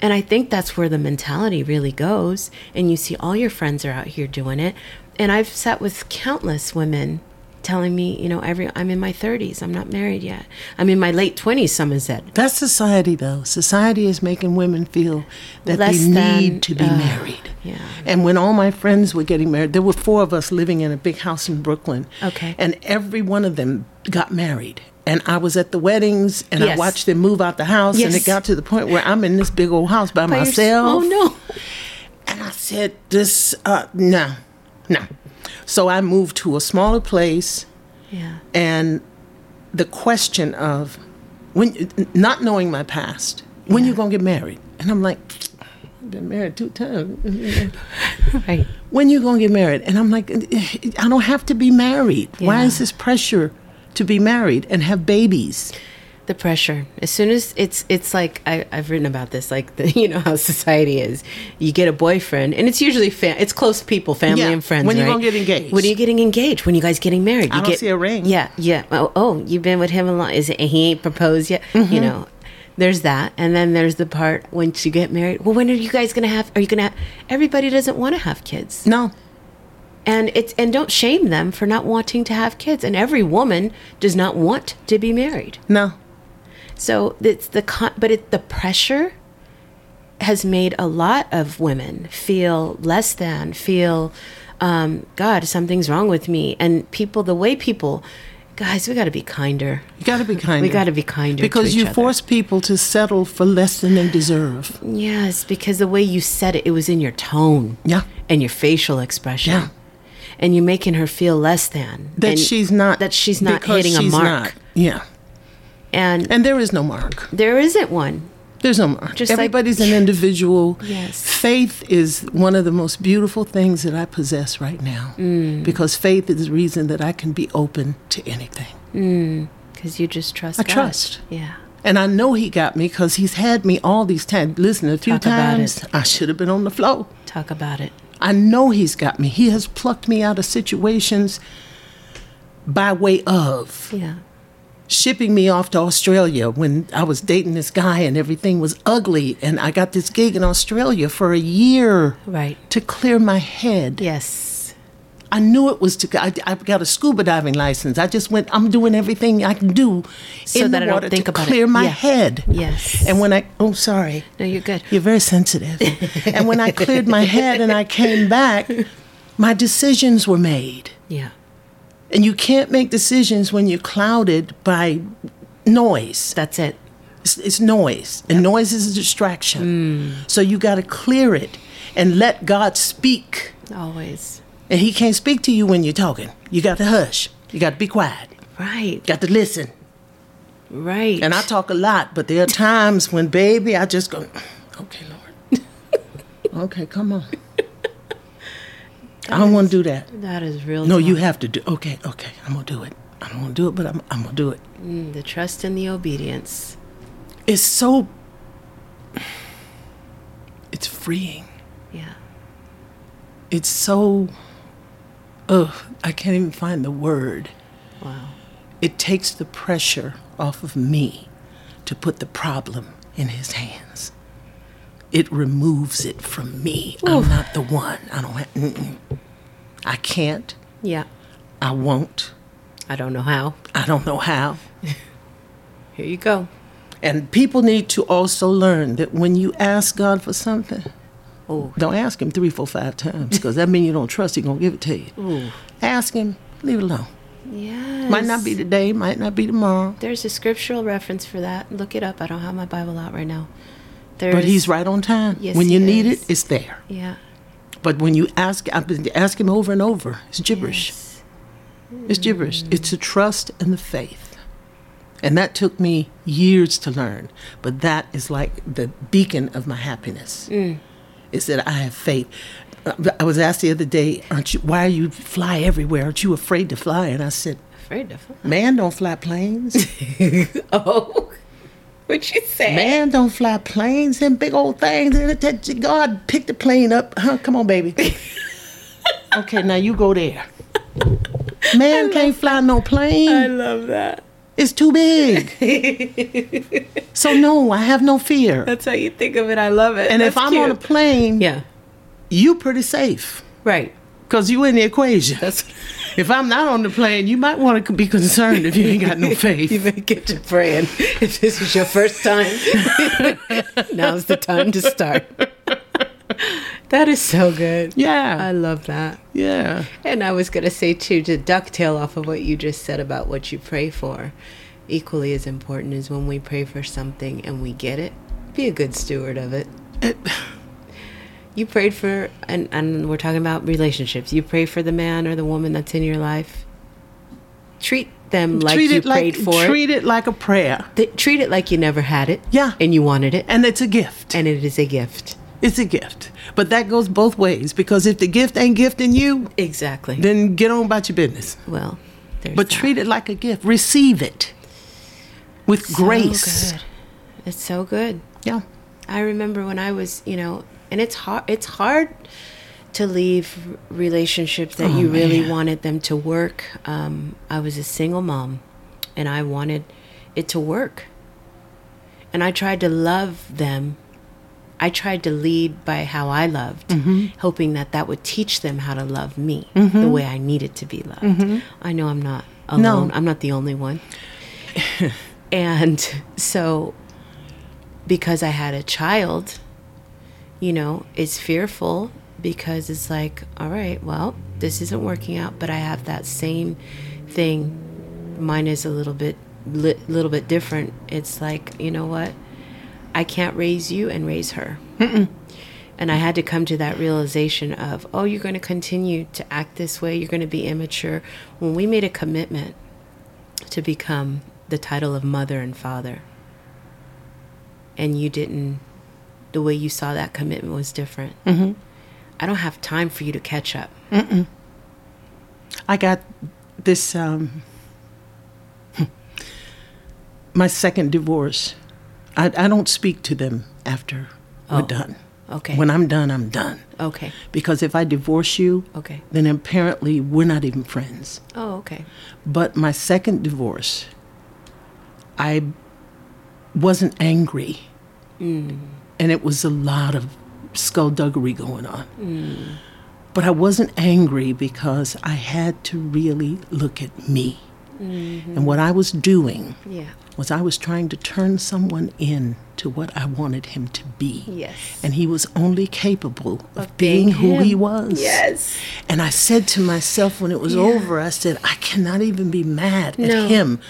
And I think that's where the mentality really goes. And you see all your friends are out here doing it. And I've sat with countless women telling me, you know, every I'm in my 30s, I'm not married yet. I'm in my late 20s, some has said. That's society, though. Society is making women feel that Less they than, need to be uh, married. yeah. And when all my friends were getting married, there were four of us living in a big house in Brooklyn. Okay. And every one of them got married. And I was at the weddings and I watched them move out the house. yes. And it got to the point where I'm in this big old house by, By myself. Oh, no. And I said, this, uh, no, no. So I moved to a smaller place Yeah. and the question of when not knowing my past when you gonna get married? And i'm like i've been married two times. (laughs) Right. when you gonna get married? And i'm like i don't have to be married. Why is this pressure to be married and have babies the pressure. As soon as it's it's like I, i've written about this like the (laughs) you know how society is. You get a boyfriend and it's usually fa- it's close people family Yeah, and friends when you right? gonna get engaged? when are you getting engaged? When you guys getting married? I you don't get see a ring. yeah yeah. Oh, oh you've been with him a lot. Is it he ain't proposed yet? Mm-hmm. you know there's that. And then there's the part once you get married. Well when are you guys gonna have are you gonna have everybody doesn't want to have kids. No. And it's and don't shame them for not wanting to have kids. And every woman does not want to be married. No so it's the con- but it the pressure has made a lot of women feel less than, feel, um, God, something's wrong with me, and people the way people, guys, we got to be kinder. you gotta be kinder. We got to be kinder because to you other. force people to settle for less than they deserve Yes, because the way you said it, it was in your tone, Yeah. and your facial expression. Yeah. And you're making her feel less than that she's not that she's not hitting a mark, not. yeah and and there is no mark there isn't one. There's no mark. Just like- Everybody's an individual. Yes. Faith is one of the most beautiful things that I possess right now. Mm. Because faith is the reason that I can be open to anything. Because you just trust. I God. trust. Yeah. And I know He got me because He's had me all these times. Listen, a few Talk about times. I should have been on the floor. Talk about it. I know He's got me. He has plucked me out of situations by way of Yeah. Shipping me off to Australia when I was dating this guy and everything was ugly. And I got this gig in Australia for a year Right. to clear my head. Yes. I knew it was to. I, I got a scuba diving license. I just went. I'm doing everything I can do So in that the I don't water think to about it. clear my Yeah. head. Yes. And when I oh sorry, No, you're good. you're very sensitive. (laughs) and when I cleared my head and I came back, my decisions were made. Yeah. And you can't make decisions when you're clouded by noise. That's it. It's, it's noise, and noise is a distraction. Mm. So you got to clear it and let God speak. Always. And He can't speak to you when you're talking. You got to hush. You got to be quiet. Right. Got to listen. Right. And I talk a lot, but there are times when, baby, I just go, okay, Lord. (laughs) okay, come on. I don't want to do that. That is real. No, you have to do. Okay, okay, I'm gonna do it. I don't want to do it, but I'm, I'm gonna do it. Mm, the trust and the obedience. It's so. It's freeing. Yeah. It's so. Ugh, I can't even find the word. Wow. It takes the pressure off of me to put the problem in his hands. It removes it from me. I'm not the one. I don't. Have, mm-mm. I can't. Yeah. I won't. I don't know how. I don't know how. (laughs) Here you go. And people need to also learn that when you ask God for something, Oh. don't ask Him three, four, five times because that means you don't trust He's gonna give it to you. Ooh. Ask Him, leave it alone. Yes. Might not be today, might not be tomorrow, There's a scriptural reference for that. Look it up. I don't have my Bible out right now. There's, but He's right on time. Yes, when he you need is. it, it's there. Yeah. But when you ask, I've been ask Him over and over. It's gibberish. Yes. It's gibberish. It's the trust and the faith. And that took me years to learn. But that is like the beacon of my happiness. Mm. Is that I have faith. I was asked the other day, aren't you why are you fly everywhere? Aren't you afraid to fly? And I said, afraid to fly. Man don't fly planes. (laughs) Oh, (laughs) what'd you say? Man don't fly planes and big old things. God pick the plane up. Huh? Come on, baby. (laughs) okay, now you go there. (laughs) Man can't fly no plane. I love that. It's too big. so no, I have no fear. That's how you think of it. I love it. And if I'm on a plane, yeah, you pretty safe right. Because you in the equation. (laughs) If I'm not on the plane, you might want to be concerned if you ain't got no (laughs) faith. you better get to praying. If this is your first time, (laughs) now's the time to start. That is so good. Yeah. I love that. yeah. And I was going to say, too, to ducktail off of what you just said about what you pray for, equally as important is when we pray for something and we get it, be a good steward of it. You prayed for, and, and we're talking about relationships, you pray for the man or the woman that's in your life. Treat them like treat you it like prayed for treat it like a prayer. Th- treat it like you never had it. Yeah. And you wanted it. and it's a gift. And it is a gift. It's a gift, but that goes both ways because if the gift ain't gifting you, Exactly. then get on about your business. well, there's But that. treat it like a gift. Receive it with So grace. good. It's so good. Yeah. I remember when I was, you know, and it's hard. It's hard to leave relationships that Oh, you really man. wanted them to work. Um, I was a single mom, and I wanted it to work. And I tried to love them. I tried to lead by how I loved, Mm-hmm. hoping that that would teach them how to love me the way I needed to be loved. I know I'm not Mm-hmm. No. alone. I'm not the only one. (laughs) and so because I had a child, you know, it's fearful because it's like, all right, well, this isn't working out, but I have that same thing. Mine is a little bit, li- little bit different. It's like, you know what? I can't raise you and raise her. And I had to come to that realization of, oh, you're going to continue to act this way. You're going to be immature. When we made a commitment to become the title of mother and father, and you didn't, the way you saw that commitment was different. Mm-hmm. I don't have time for you to catch up. I got this um (laughs) my second divorce. I, I don't speak to them after we're Oh, done. okay. When I'm done, I'm done. Okay. Because if I divorce you, Okay. then apparently we're not even friends. Oh, okay. But my second divorce, I wasn't angry. Mm. And it was a lot of skullduggery going on. But I wasn't angry because I had to really look at me. And what I was doing Yeah. was I was trying to turn someone in to what I wanted him to be. Yes. And he was only capable of, Of being, being who he was. Yes. And I said to myself when it was over, I said, I cannot even be mad No. at him.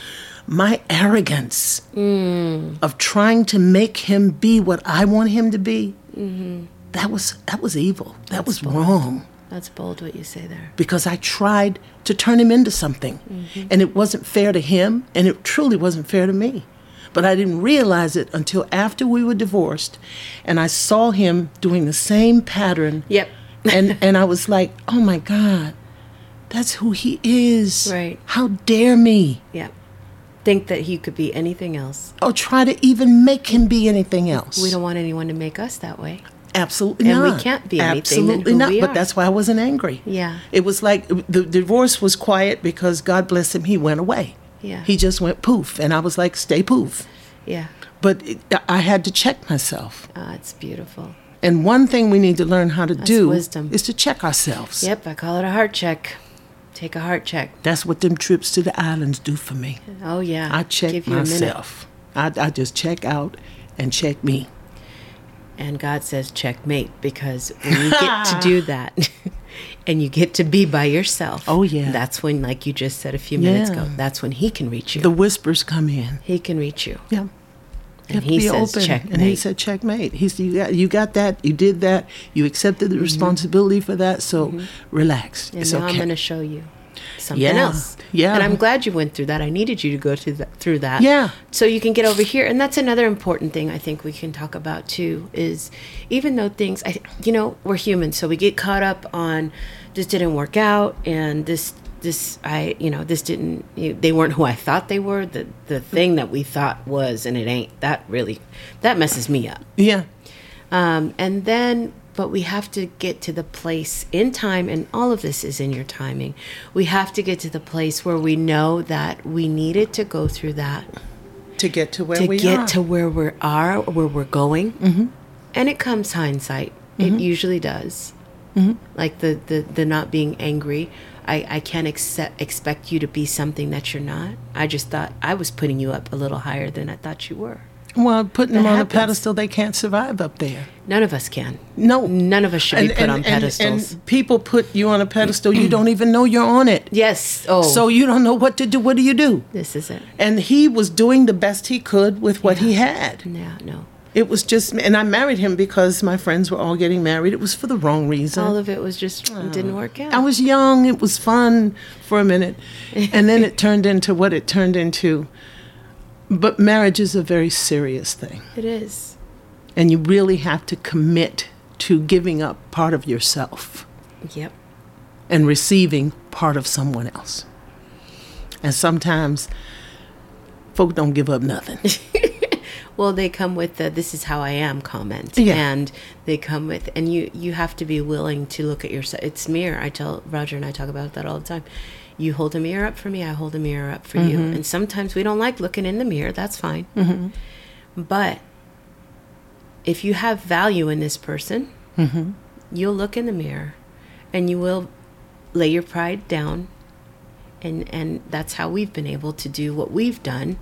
My arrogance Mm. of trying to make him be what I want him to be, Mm-hmm. that was that was evil. That was wrong That's bold what you say there. because I tried to turn him into something. Mm-hmm. And it wasn't fair to him, and it truly wasn't fair to me. But I didn't realize it until after we were divorced, and I saw him doing the same pattern. Yep. and (laughs) and I was like, "Oh my God, that's who he is." Right. How dare me? Yep. Think that he could be anything else. Or try to even make him be anything else? We don't want anyone to make us that way. Absolutely And we can't be anything Absolutely not. But that's why I wasn't angry. Yeah. It was like the divorce was quiet because God bless him, he went away. Yeah. He just went poof, and I was like, stay poof. Yeah. But it, I had to check myself. Ah, it's beautiful. And one thing we need to learn how to do wisdom. is to check ourselves. Yep, I call it a heart check. Take a heart check. That's what them trips to the islands do for me. Oh yeah. I check myself. I, I just check out and check me. And God says checkmate because when you get to do (laughs) that (laughs) and you get to be by yourself. Oh, yeah. That's when like you just said a few minutes Yeah. ago, that's when he can reach you. The whispers come in. he can reach you. Yeah. And he says And he said checkmate. He said you got you got that, you did that, you accepted the responsibility for that, so relax. Mm-hmm. And it's now okay. I'm going to show you something Yeah, else. yeah. And I'm glad you went through that. I needed you to go through that, through that. Yeah. So you can get over here. And that's another important thing I think we can talk about too is even though things, I, you know, we're human. So we get caught up on this didn't work out and this this I you know this didn't you, they weren't who I thought they were. The the thing that we thought was and it ain't that really that messes me up. Yeah. um, and then but we have to get to the place in time and all of this is in your timing. We have to get to the place where we know that we needed to go through that To get to where to we get are. to where we are where we're going. Mm-hmm. and it comes hindsight. It usually does. Like the, the the not being angry I, I can't accept, expect you to be something that you're not. I just thought I was putting you up a little higher than I thought you were. well, putting them That on happens. a pedestal, they can't survive up there. None of us can. No. None of us should be put on pedestals. And people put you on a pedestal, you don't even know you're on it. yes. Oh. So you don't know what to do. What do you do? this is it. And he was doing the best he could with what he had. Yeah. No. It was just, and I married him because my friends were all getting married. It was for the wrong reason. All of it was just it oh. didn't work out. I was young. It was fun for a minute. And then it turned into what it turned into. But marriage is a very serious thing. it is. And you really have to commit to giving up part of yourself Yep. and receiving part of someone else. And sometimes folk don't give up nothing. (laughs) Well, they come with the "this is how I am" comment, Yeah. and they come with, and you you have to be willing to look at yourself. It's mirror. I tell Roger and I talk about that all the time. You hold a mirror up for me, I hold a mirror up for you, mm-hmm. and sometimes we don't like looking in the mirror. That's fine, mm-hmm. but if you have value in this person, mm-hmm. you'll look in the mirror, and you will lay your pride down and and that's how we've been able to do what we've done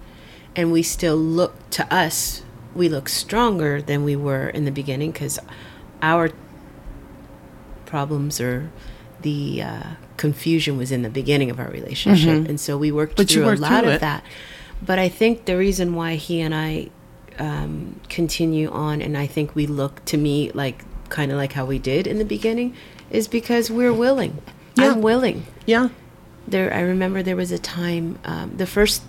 and we still look to us we look stronger than we were in the beginning because our problems or the uh, confusion was in the beginning of our relationship and so we worked Mm-hmm. But through a lot of it. that but i think the reason why he and i um, continue on and i think we look to me like kind of like how we did in the beginning is because we're willing Yeah. i'm willing yeah. there i remember there was a time um, the first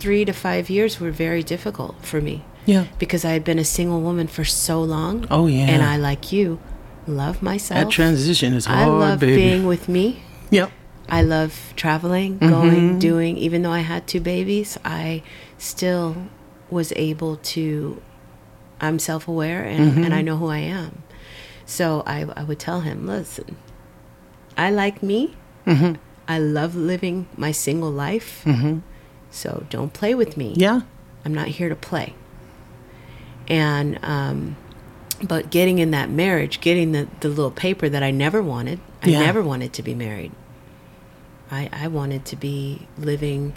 three to five years were very difficult for me Yeah. because i had been a single woman for so long Oh, yeah. and i like you love myself That transition is hard, i love baby. being with me Yep. i love traveling Mm-hmm. going doing even though i had two babies i still was able to i'm self-aware and, Mm-hmm. and i know who i am so I, I would tell him listen i like me Mm-hmm. i love living my single life so don't play with me Yeah. i'm not here to play and um but getting in that marriage getting the, the little paper that i never wanted i Yeah. never wanted to be married i i wanted to be living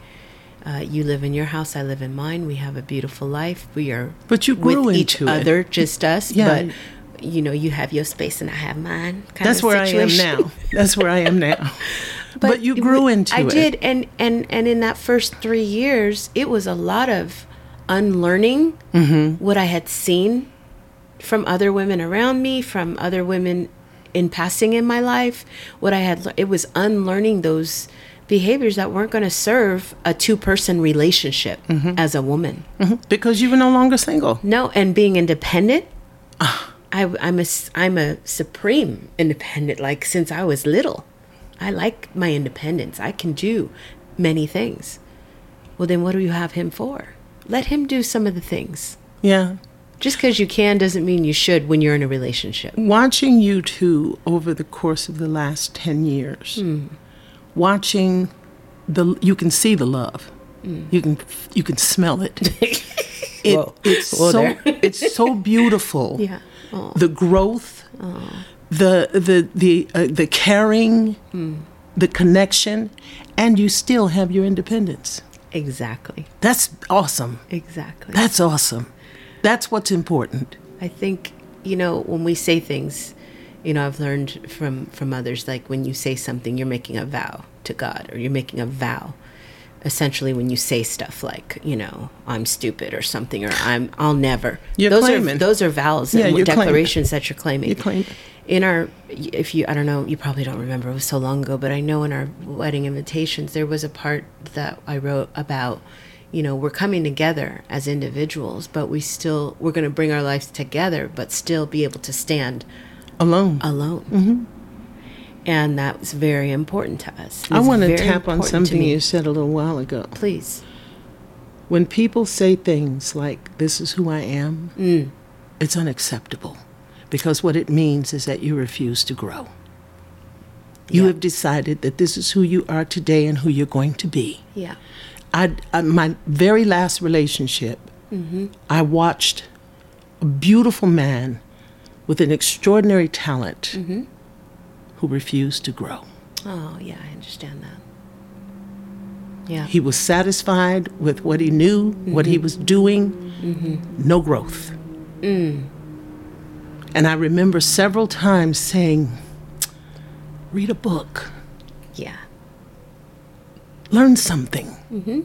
uh, you live in your house i live in mine we have a beautiful life we are But you grew with each into it. other just us Yeah. but you know you have your space and i have mine kind That's of where I am now. That's where I am now. (laughs) But, you grew into I it. did, and and and in that first three years, it was a lot of unlearning Mm-hmm. what I had seen from other women around me, from other women in passing in my life. What I had, it was unlearning those behaviors that weren't going to serve a two-person relationship Mm-hmm. as a woman. Because you were no longer single. No, and being independent. Ah. I, I'm a I'm a supreme independent. Like since I was little, I like my independence. I can do many things. Well, then what do you have him for? Let him do some of the things. Yeah. Just because you can doesn't mean you should when you're in a relationship. Watching you two over the course of the last 10 years, Hmm. watching the, you can see the love. You can, you can smell it. (laughs) it. Whoa. it's Whoa so, it's so beautiful. (laughs) Yeah. The growth, the, the, the, uh, the caring, Hmm. the connection, and you still have your independence. Exactly. That's awesome. Exactly. That's awesome. That's what's important. I think you know when we say things, you know I've learned from from others like when you say something, you're making a vow to God or you're making a vow. Essentially, when you say stuff like you know I'm stupid or something or I'm I'll never. You're those claiming. are those are vows and claiming. declarations that you're claiming. You're claiming. In our, if you, I don't know, you probably don't remember. It was so long ago, but I know in our wedding invitations there was a part that I wrote about you know we're coming together as individuals but we still we're going to bring our lives together but still be able to stand Alone. alone And that was very important to us. I want to tap on something you said a little while ago. Please. When people say things like, This is who I am, Mm. it's unacceptable because what it means is that you refuse to grow. You Yeah. have decided that this is who you are today and who you're going to be. Yeah. I, I my very last relationship, Mm-hmm. I watched a beautiful man with an extraordinary talent Mm-hmm. who refused to grow. Oh, yeah, I understand that. Yeah. He was satisfied with what he knew, what he was doing, no growth. And I remember several times saying, read a book, yeah. learn something. Mm-hmm.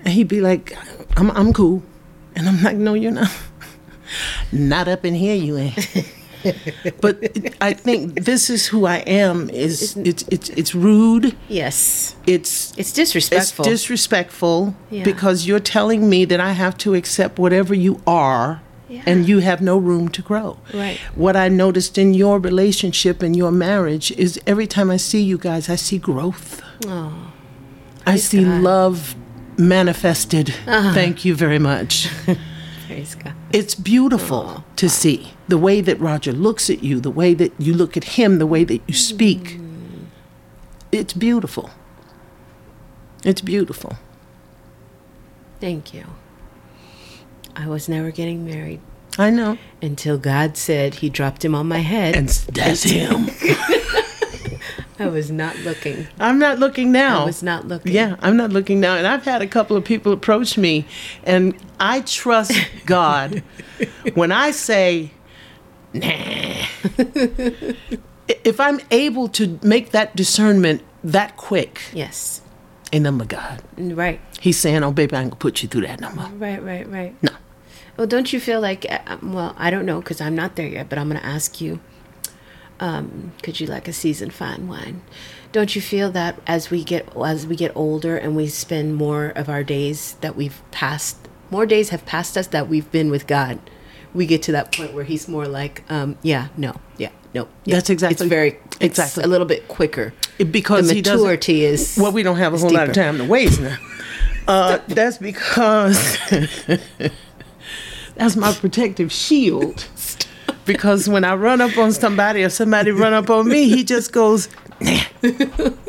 And he'd be like, I'm, I'm cool. And I'm like, no, you're not. (laughs) not up in here, you ain't. (laughs) but I think this is who I am. Is it's it's it's rude. Yes. It's It's disrespectful. It's disrespectful Yeah. because you're telling me that I have to accept whatever you are Yeah. and you have no room to grow. Right. What I noticed in your relationship and your marriage is every time I see you guys, I see growth. oh, I see God. Uh-huh. love manifested. Thank you very much. (laughs) praise God. It's beautiful to see the way that Roger looks at you, the way that you look at him, the way that you speak. It's beautiful. It's beautiful. Thank you. I was never getting married I know. until God said He dropped him on my head. And that's him. (laughs) I was not looking. I'm not looking now. I was not looking. Yeah, I'm not looking now. And I've had a couple of people approach me, and I trust (laughs) God when I say, nah. (laughs) if I'm able to make that discernment that quick, Yes. in number God, Right. He's saying, oh, baby, I'm gonna put you through that no more. Right. Right. Right. No. Well, don't you feel like? uh, um, Well, I don't know because I'm not there yet. But I'm going to ask you. Um, could you like a seasoned fine wine? Don't you feel that as we get as we get older and we spend more of our days that we've passed, more days have passed us that we've been with God, we get to that point where He's more like, um, yeah, no, yeah, no. yeah. That's exactly- It's very it's exactly. a little bit quicker. It- because the he maturity is Well, we don't have a whole lot of time to waste now. Uh, that's because (laughs) that's my protective shield. Because when I run up on somebody or somebody run up on me, he just goes, nah, (laughs)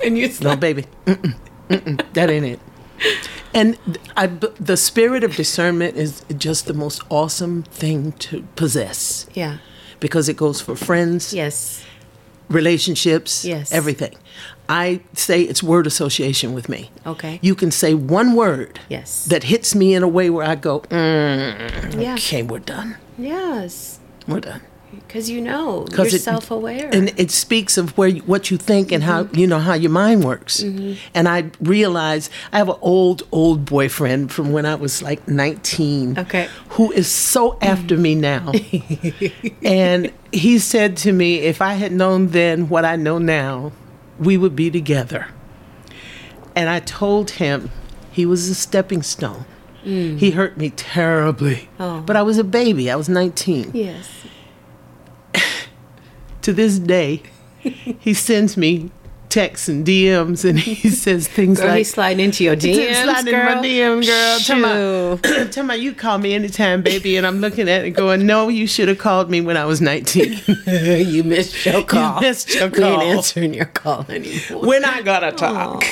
And you no, baby, mm-mm, mm-mm, that ain't it. And I, the spirit of discernment is just the most awesome thing to possess. Yeah, because it goes for friends, yes, relationships, Yes. everything. I say it's word association with me. Okay. You can say one word Yes. that hits me in a way where I go, mm, Yeah. okay, we're done. yes, We're done. because you know you're it- self-aware. And it speaks of where what you think and how you know how your mind works. And I realize I have an old old boyfriend from when I was like 19 Okay. who is so after me now. (laughs) and he said to me, if I had known then what I know now, we would be together. And I told him he was a stepping stone. Mm. He hurt me terribly. Oh. But I was a baby. I was 19 yes. (laughs) to this day, (laughs) he sends me texts and DMs, and he (laughs) says things Girl, like, he's sliding into your DMs, (laughs) He's sliding in girl. my DM, girl. Tell me, (clears throat) tell me, you call me anytime, baby. And I'm looking at it going, no, you should have called me when I was 19. (laughs) you missed your call. You missed your We call. ain't answering your call anymore. We're not gonna talk.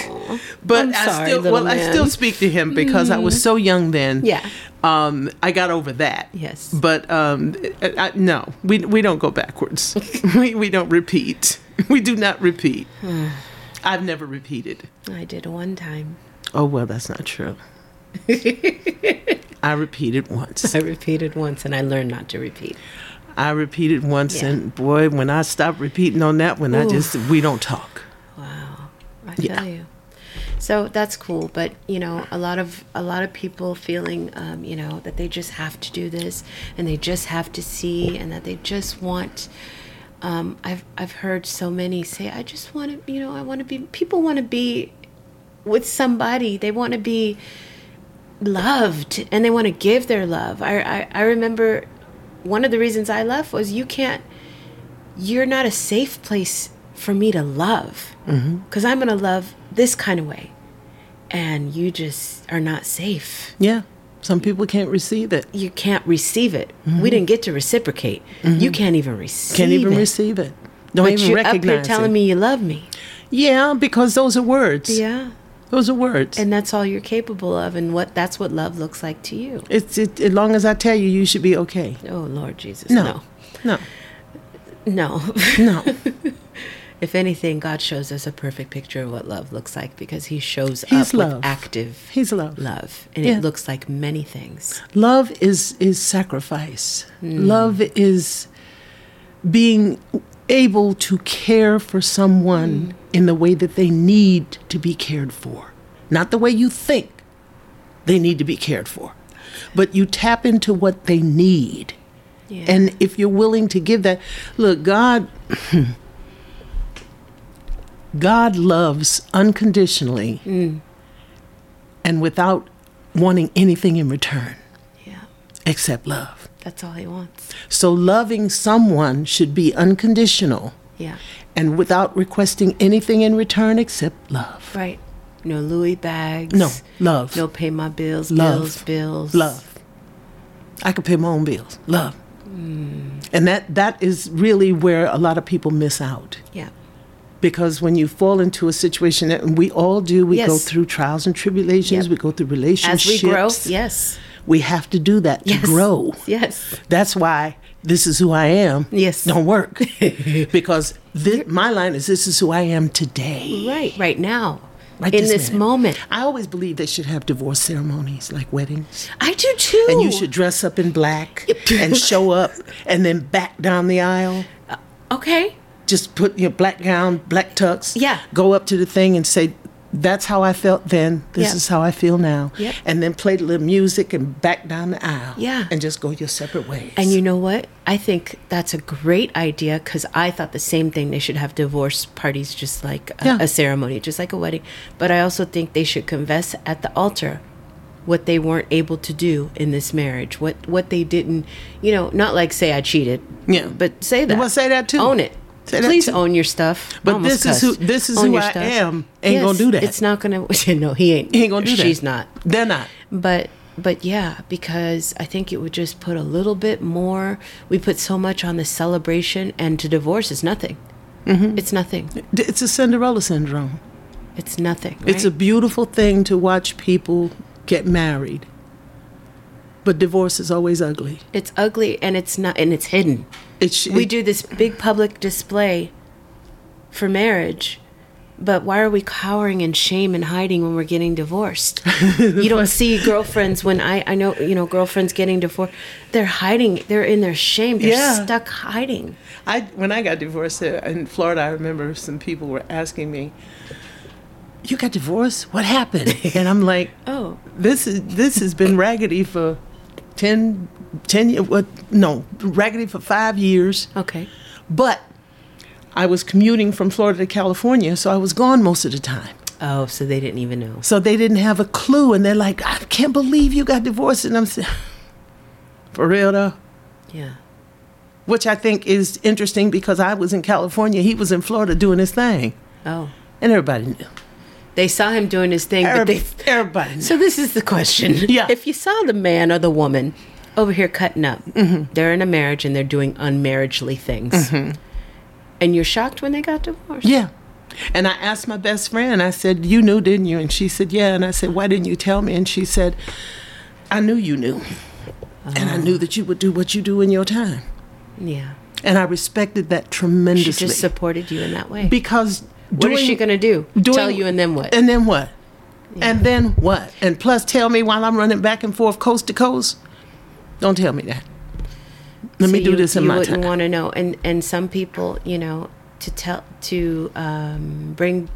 But I'm I sorry, still, well, I still speak to him because I was so young then. Yeah. Um, I got over that. Yes. But um, I, I, no, we we don't go backwards. we we don't repeat. (laughs) We do not repeat. I've never repeated. I did one time. Oh well, that's not true. (laughs) I repeated once. I repeated once, and I learned not to repeat. I repeated once, Yeah. and boy, when I stopped repeating on that one, I just we don't talk. Wow, I Yeah. feel you. So that's cool, but you know, a lot of a lot of people feeling, um, you know, that they just have to do this, and they just have to see, and that they just want. Um, I've I've heard so many say, I just want to, you know, I want to be. People want to be with somebody. They want to be loved, and they want to give their love. I, I I remember one of the reasons I left was you can't you're not a safe place for me to love because I'm going to love this kind of way. And you just are not safe. Yeah. Some people can't receive it. You can't receive it. We mm-hmm. didn't get to reciprocate. You mm-hmm. can't even receive it. Can't even it. receive it. Don't but even you're up recognize here telling it. me you love me. Yeah, because those are words. Yeah. Those are words. And that's all you're capable of and what that's what love looks like to you. it's it, as long as I tell you, you should be okay. Oh Lord Jesus. No, No. no, No. no. (laughs) if anything, God shows us a perfect picture of what love looks like because he shows He's up love. with active He's love. love. And Yeah. it looks like many things. Love is is sacrifice. Hmm. Love is being able to care for someone Hmm. in the way that they need to be cared for, not the way you think they need to be cared for, but you tap into what they need. Yeah. And if you're willing to give that, look, God (clears throat) God loves unconditionally Hmm. and without wanting anything in return yeah. except love. That's all he wants. So loving someone should be unconditional Yeah. and without requesting anything in return except love. Right. No Louis bags. No, love. No pay my bills, Love. bills, bills. Love. I can pay my own bills. Love. Hmm. And that that is really where a lot of people miss out. Yeah. Because when you fall into a situation that and we all do we go through trials and tribulations Yep. we go through relationships As we grow, yes. we have to do that to Yes. grow Yes. that's why this is who i am Yes. don't work (laughs) because thi- my line is this is who i am today Right. Right now. Right in this this moment. i always believe they should have divorce ceremonies like weddings I do too. and you should dress up in black and show up and then back down the aisle uh, Okay. Just put your black gown, black tux. Yeah. Go up to the thing and say, "That's how I felt then. This Yeah. is how I feel now." Yep. And then play the little music and back down the aisle. Yeah. And just go your separate ways. And you know what? I think that's a great idea because I thought the same thing. They should have divorce parties just like a, Yeah. a ceremony, just like a wedding. But I also think they should confess at the altar what they weren't able to do in this marriage. What what they didn't, you know, not like say I cheated. Yeah. But say that. Well, say that too. Own it. Please own your stuff. But this is who- this is Own who I stuff. am. Ain't gonna do that. It's not gonna. (laughs) No, he ain't. he ain't gonna do that. She's not They're not. but but yeah because i think it would just put a little bit more we put so much on the celebration and to divorce is nothing Mm-hmm. it's nothing It's a Cinderella syndrome. it's nothing It's a beautiful thing to watch people get married, but divorce is always ugly. it's ugly and it's not and it's hidden We do this big public display for marriage but why are we cowering in shame and hiding when we're getting divorced? (laughs) you don't see girlfriends when I, I know, you know, girlfriends getting divorced. They're hiding. They're in their shame. They're Yeah. stuck hiding. I when I got divorced uh, in Florida, I remember some people were asking me, "You got divorced? What happened?" (laughs) And I'm like, Oh, "This is this has been raggedy for 10, 10 years. What? No, raggedy for five years. okay. But I was commuting from Florida to California, so I was gone most of the time. Oh, so they didn't even know. So they didn't have a clue, and they're like, "I can't believe you got divorced." And I'm saying, (laughs) "For real though." Yeah. Which I think is interesting because I was in California, he was in Florida doing his thing, Oh, and everybody knew. they saw him doing his thing, but they. Everybody, everybody knew. So this is the question. Yeah. If you saw the man or the woman over here cutting up, Mm-hmm. they're in a marriage and they're doing unmarriagely things, and you're shocked when they got divorced. Yeah. And I asked my best friend, I said, You knew, didn't you? And she said, Yeah. And I said, Why didn't you tell me? And she said, I knew you knew. And I knew that you would do what you do in your time. Yeah. And I respected that tremendously. She just supported you in that way. because what is she doing- going to do? doing- Tell you and then what? And then what? And then what? And plus, tell me while I'm running back and forth coast to coast? Don't tell me that. Let me do you- this in you my wouldn't time. want to know. And and some people, you know, to tell to um, bring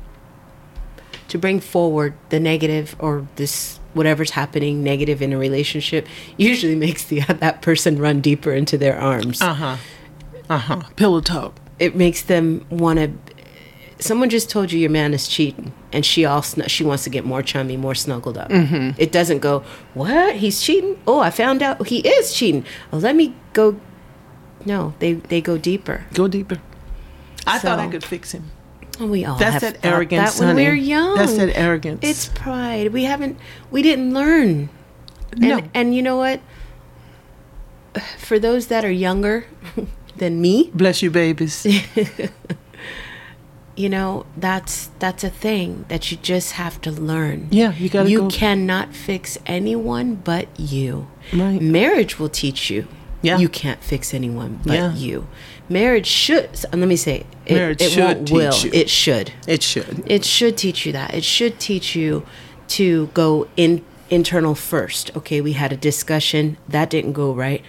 to bring forward the negative or this whatever's happening negative in a relationship usually (laughs) makes the that person run deeper into their arms. Uh huh. Uh huh. Pillow talk. it makes them want to. Someone just told you your man is cheating, and she all snu- she wants to get more chummy, more snuggled up. Mm-hmm. It doesn't go, what? He's cheating? Oh, I found out he is cheating. Well, let me go. No, they they go deeper. Go deeper. I thought I could fix him. We all That's have that arrogance, that when we're young. That's that arrogance. It's pride. We haven't. We didn't learn. No. And, and you know what? For those that are younger (laughs) than me, Bless you, babies. (laughs) you know that's that's a thing that you just have to learn. Yeah, you gotta You go- cannot fix anyone but you. Right. Marriage will teach you. Yeah. You can't fix anyone but Yeah. you. Marriage should. let me say. It, Marriage it should won't teach will. you. It should. It should. It should teach you that. It should teach you to go in internal first. Okay, we had a discussion that didn't go right.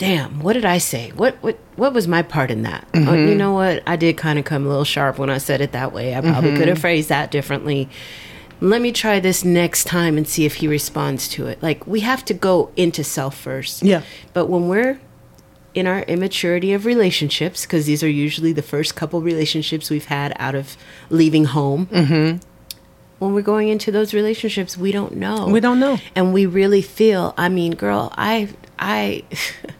Damn, what did I say? What what what was my part in that? Oh, you know what? I did kind of come a little sharp when I said it that way. I probably could have phrased that differently. Let me try this next time and see if he responds to it. Like we have to go into self first. Yeah. But when we're in our immaturity of relationships, because these are usually the first couple relationships we've had out of leaving home. Mm-hmm. When we're going into those relationships, we don't know. We don't know. and we really feel. I mean, girl, I, I, (laughs)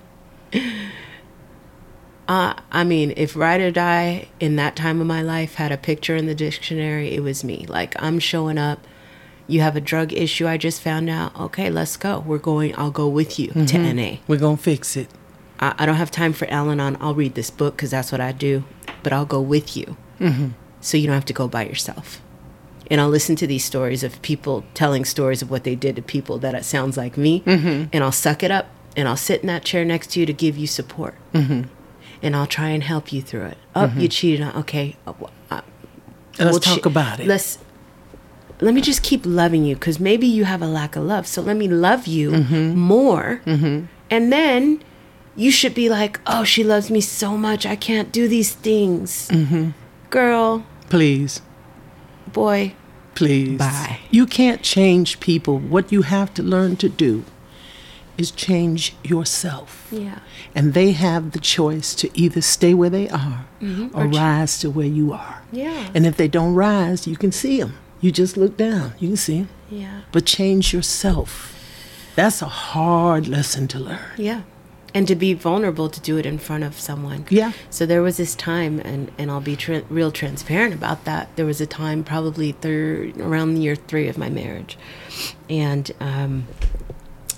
(laughs) uh, I mean, if ride or die in that time of my life had a picture in the dictionary, it was me. Like I'm showing up. You have a drug issue. I just found out. Okay, let's go. We're going. I'll go with you to mm-hmm. NA. We're going to fix it. I, I don't have time for Al Anon. I'll read this book because that's what I do, but I'll go with you. Mm-hmm. So you don't have to go by yourself. And I'll listen to these stories of people telling stories of what they did to people that it sounds like me. Mm-hmm. And I'll suck it up and I'll sit in that chair next to you to give you support. And I'll try and help you through it. Oh, you cheated on. Okay. uh, uh, Let's we'll talk chi- about it. Let's let me just keep loving you because maybe you have a lack of love. So let me love you Mm-hmm. more, and then you should be like, "Oh, she loves me so much. I can't do these things, Mm-hmm. girl, Please. boy." Please. Bye. You can't change people. What you have to learn to do is change yourself. Yeah, And they have the choice to either stay where they are or, Mm-hmm. Or ch- rise to where you are. yeah, And if they don't rise, you can see them. You just look down, you can see them. yeah, But change yourself. That's a hard lesson to learn. yeah. And to be vulnerable to do it in front of someone. Yeah. So there was this time, and, and I'll be tra- real transparent about that. There was a time, probably third, around the year three of my marriage, and um,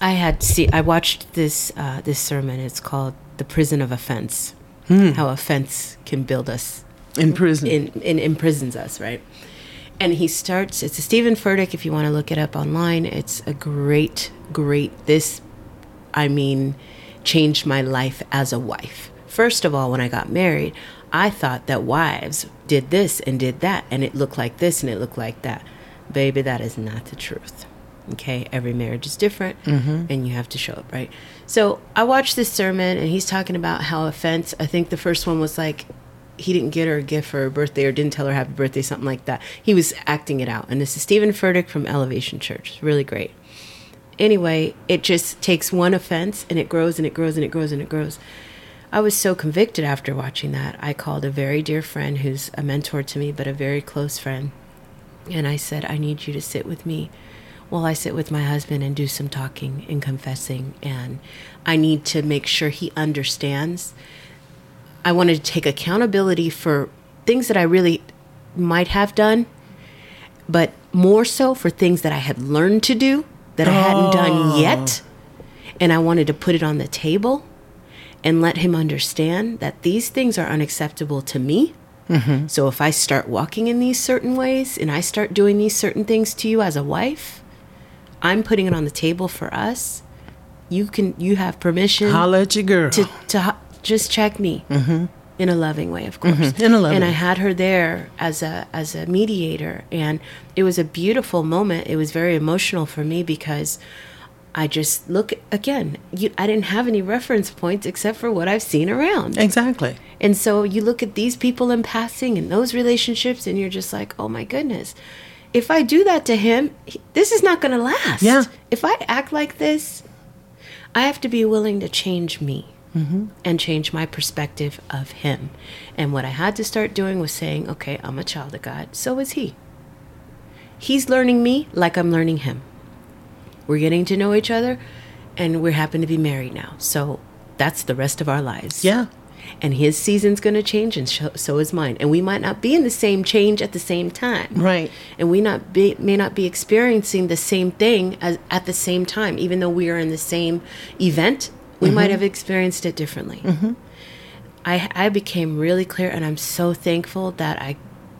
I had see I watched this uh, this sermon. It's called "The Prison of Offense: How Offense Can Build Us In prison. in, in imprisons us, right? And he starts. It's a Steven Furtick. If you want to look it up online, it's a great, great. This, I mean, changed my life as a wife. First of all, when I got married, I thought that wives did this and did that, and it looked like this and it looked like that. Baby, that is not the truth. Okay, every marriage is different, mm-hmm. and you have to show up, right? So I watched this sermon, and he's talking about how offense. I think the first one was like he didn't get her a gift for her birthday or didn't tell her happy birthday, something like that. He was acting it out. And this is Steven Furtick from Elevation Church. It's really great. Anyway, it just takes one offense and it grows and it grows and it grows and it grows. I was so convicted after watching that. I called a very dear friend who's a mentor to me, but a very close friend. And I said, I need you to sit with me while I sit with my husband and do some talking and confessing. And I need to make sure he understands I wanted to take accountability for things that I really might have done, but more so for things that I had learned to do that I hadn't done oh. yet. And I wanted to put it on the table and let him understand that these things are unacceptable to me. Mm-hmm. So if I start walking in these certain ways and I start doing these certain things to you as a wife, I'm putting it on the table for us. You can you have permission Holla at your girl. to to ho- just check me in a loving way, of course. Mm-hmm. In a loving and I had her there as a as a mediator, and it was a beautiful moment. It was very emotional for me because I just look again. You, I didn't have any reference points except for what I've seen around, exactly. and so you look at these people in passing and those relationships, and you're just like, oh my goodness. If I do that to him, he- this is not going to last. Yeah. If I act like this, I have to be willing to change me mm-hmm. and change my perspective of him. And what I had to start doing was saying, okay, I'm a child of God. So is he. He's learning me like I'm learning him. We're getting to know each other and we happen to be married now. So that's the rest of our lives. Yeah. And his season's going to change, and so, so is mine. And we might not be in the same change at the same time. Right. And we not be, may not be experiencing the same thing as, at the same time, even though we are in the same event. We might mm-hmm. have experienced it differently. Mm-hmm. I, I became really clear, and I'm so thankful that I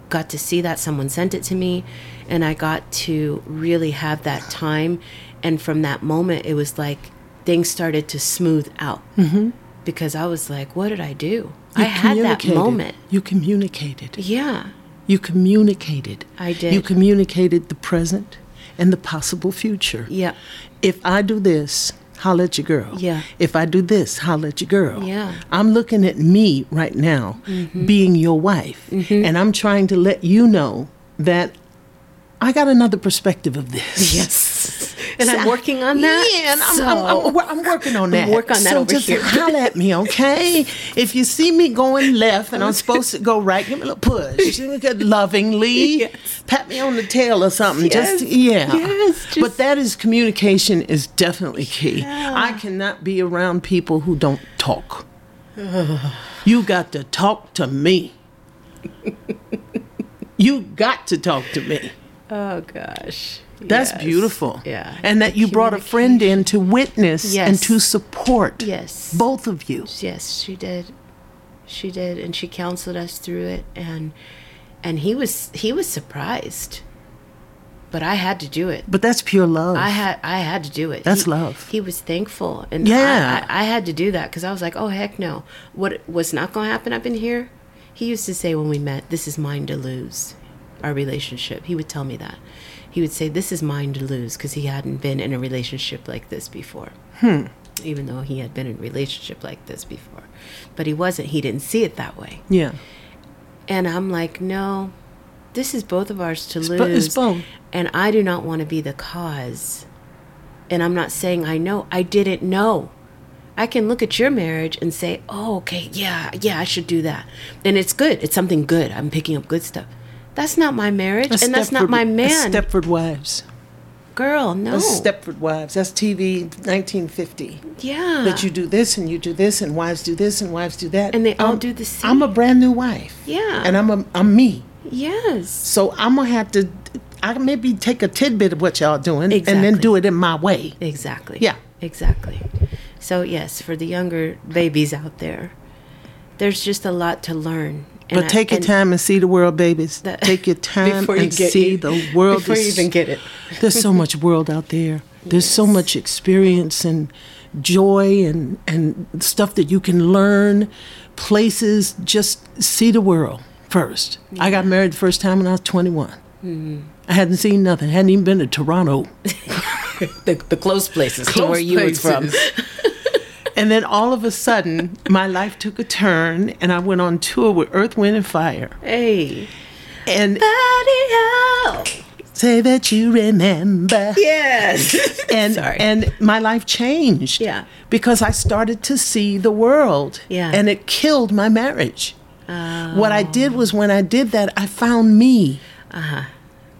got to see that. Someone sent it to me, and I got to really have that time. And from that moment, it was like things started to smooth out mm-hmm. Because I was like, what did I do? I had that moment. You communicated. Yeah. You communicated. I did. You communicated the present and the possible future. Yeah. If I do this, holla at your girl. Yeah. If I do this, holla at your girl. Yeah. I'm looking at me right now mm-hmm. being your wife, mm-hmm. and I'm trying to let you know that I got another perspective of this. Yes. (laughs) And So- I'm working on that. Yeah, and I'm, So- I'm, I'm, I'm working on that. work on that so over just here. holler at me, okay? If you see me going left and I'm supposed to go right, give me a little push. (laughs) Lovingly, Yes. pat me on the tail or something. Just Yes. yeah. Yes, just, but that is communication is definitely key. I cannot be around people who don't talk. (sighs) you got to talk to me. (laughs) you got to talk to me. Oh gosh. That's Yes. beautiful. Yeah. And that you brought a friend in to witness and to support Yes. both of you. Yes, she did. She did, and she counseled us through it, and and he was he was surprised, but I had to do it. But that's pure love. I had I had to do it. That's He- love. He was thankful, and Yeah. I, I, I had to do that because I was like, oh heck no, what was not going to happen up in here? He used to say when we met, "This is mine to lose." Our relationship. He would tell me that. He would say, "This is mine to lose," because he hadn't been in a relationship like this before. Hmm. Even though he had been in a relationship like this before, but he wasn't. He didn't see it that way. yeah. And I'm like, no, this is both of ours to lose. bo- it's both. And I do not want to be the cause. And I'm not saying I know. I didn't know. I can look at your marriage and say, oh, okay, yeah, yeah, I should do that. And it's good. It's something good. I'm picking up good stuff. That's not my marriage. and that's not my man. Stepford Wives. Girl, no. That's Stepford Wives. That's TV 1950. yeah. That you do this and you do this and wives do this and wives do that. And they all I'm- do the same. I'm a brand new wife. Yeah. And I'm a I'm me. yes. So I'm gonna have to I maybe take a tidbit of what y'all doing and then do it in my way. Exactly. Yeah. Exactly. So yes, for the younger babies out there, there's just a lot to learn. But I- take your time and see the world, babies. (laughs) that- take your (laughs) time you and see you- the world. before you even get it. There's so much world out there. There's so much experience and joy and, and stuff that you can learn. Places, just see the world first. I got married the first time when I was 21. Mm-hmm. I hadn't seen nothing. hadn't even been to Toronto. (laughs) The, the close places to Close where you was from. And then all of a sudden, my life took a turn, and I went on tour with Earth, Wind, and Fire. Hey. And say that you remember. Yes. (laughs) and Sorry. and my life changed. Yeah. Because I started to see the world. Yeah. And it killed my marriage. What I did was when I did that, I found me. Uh huh.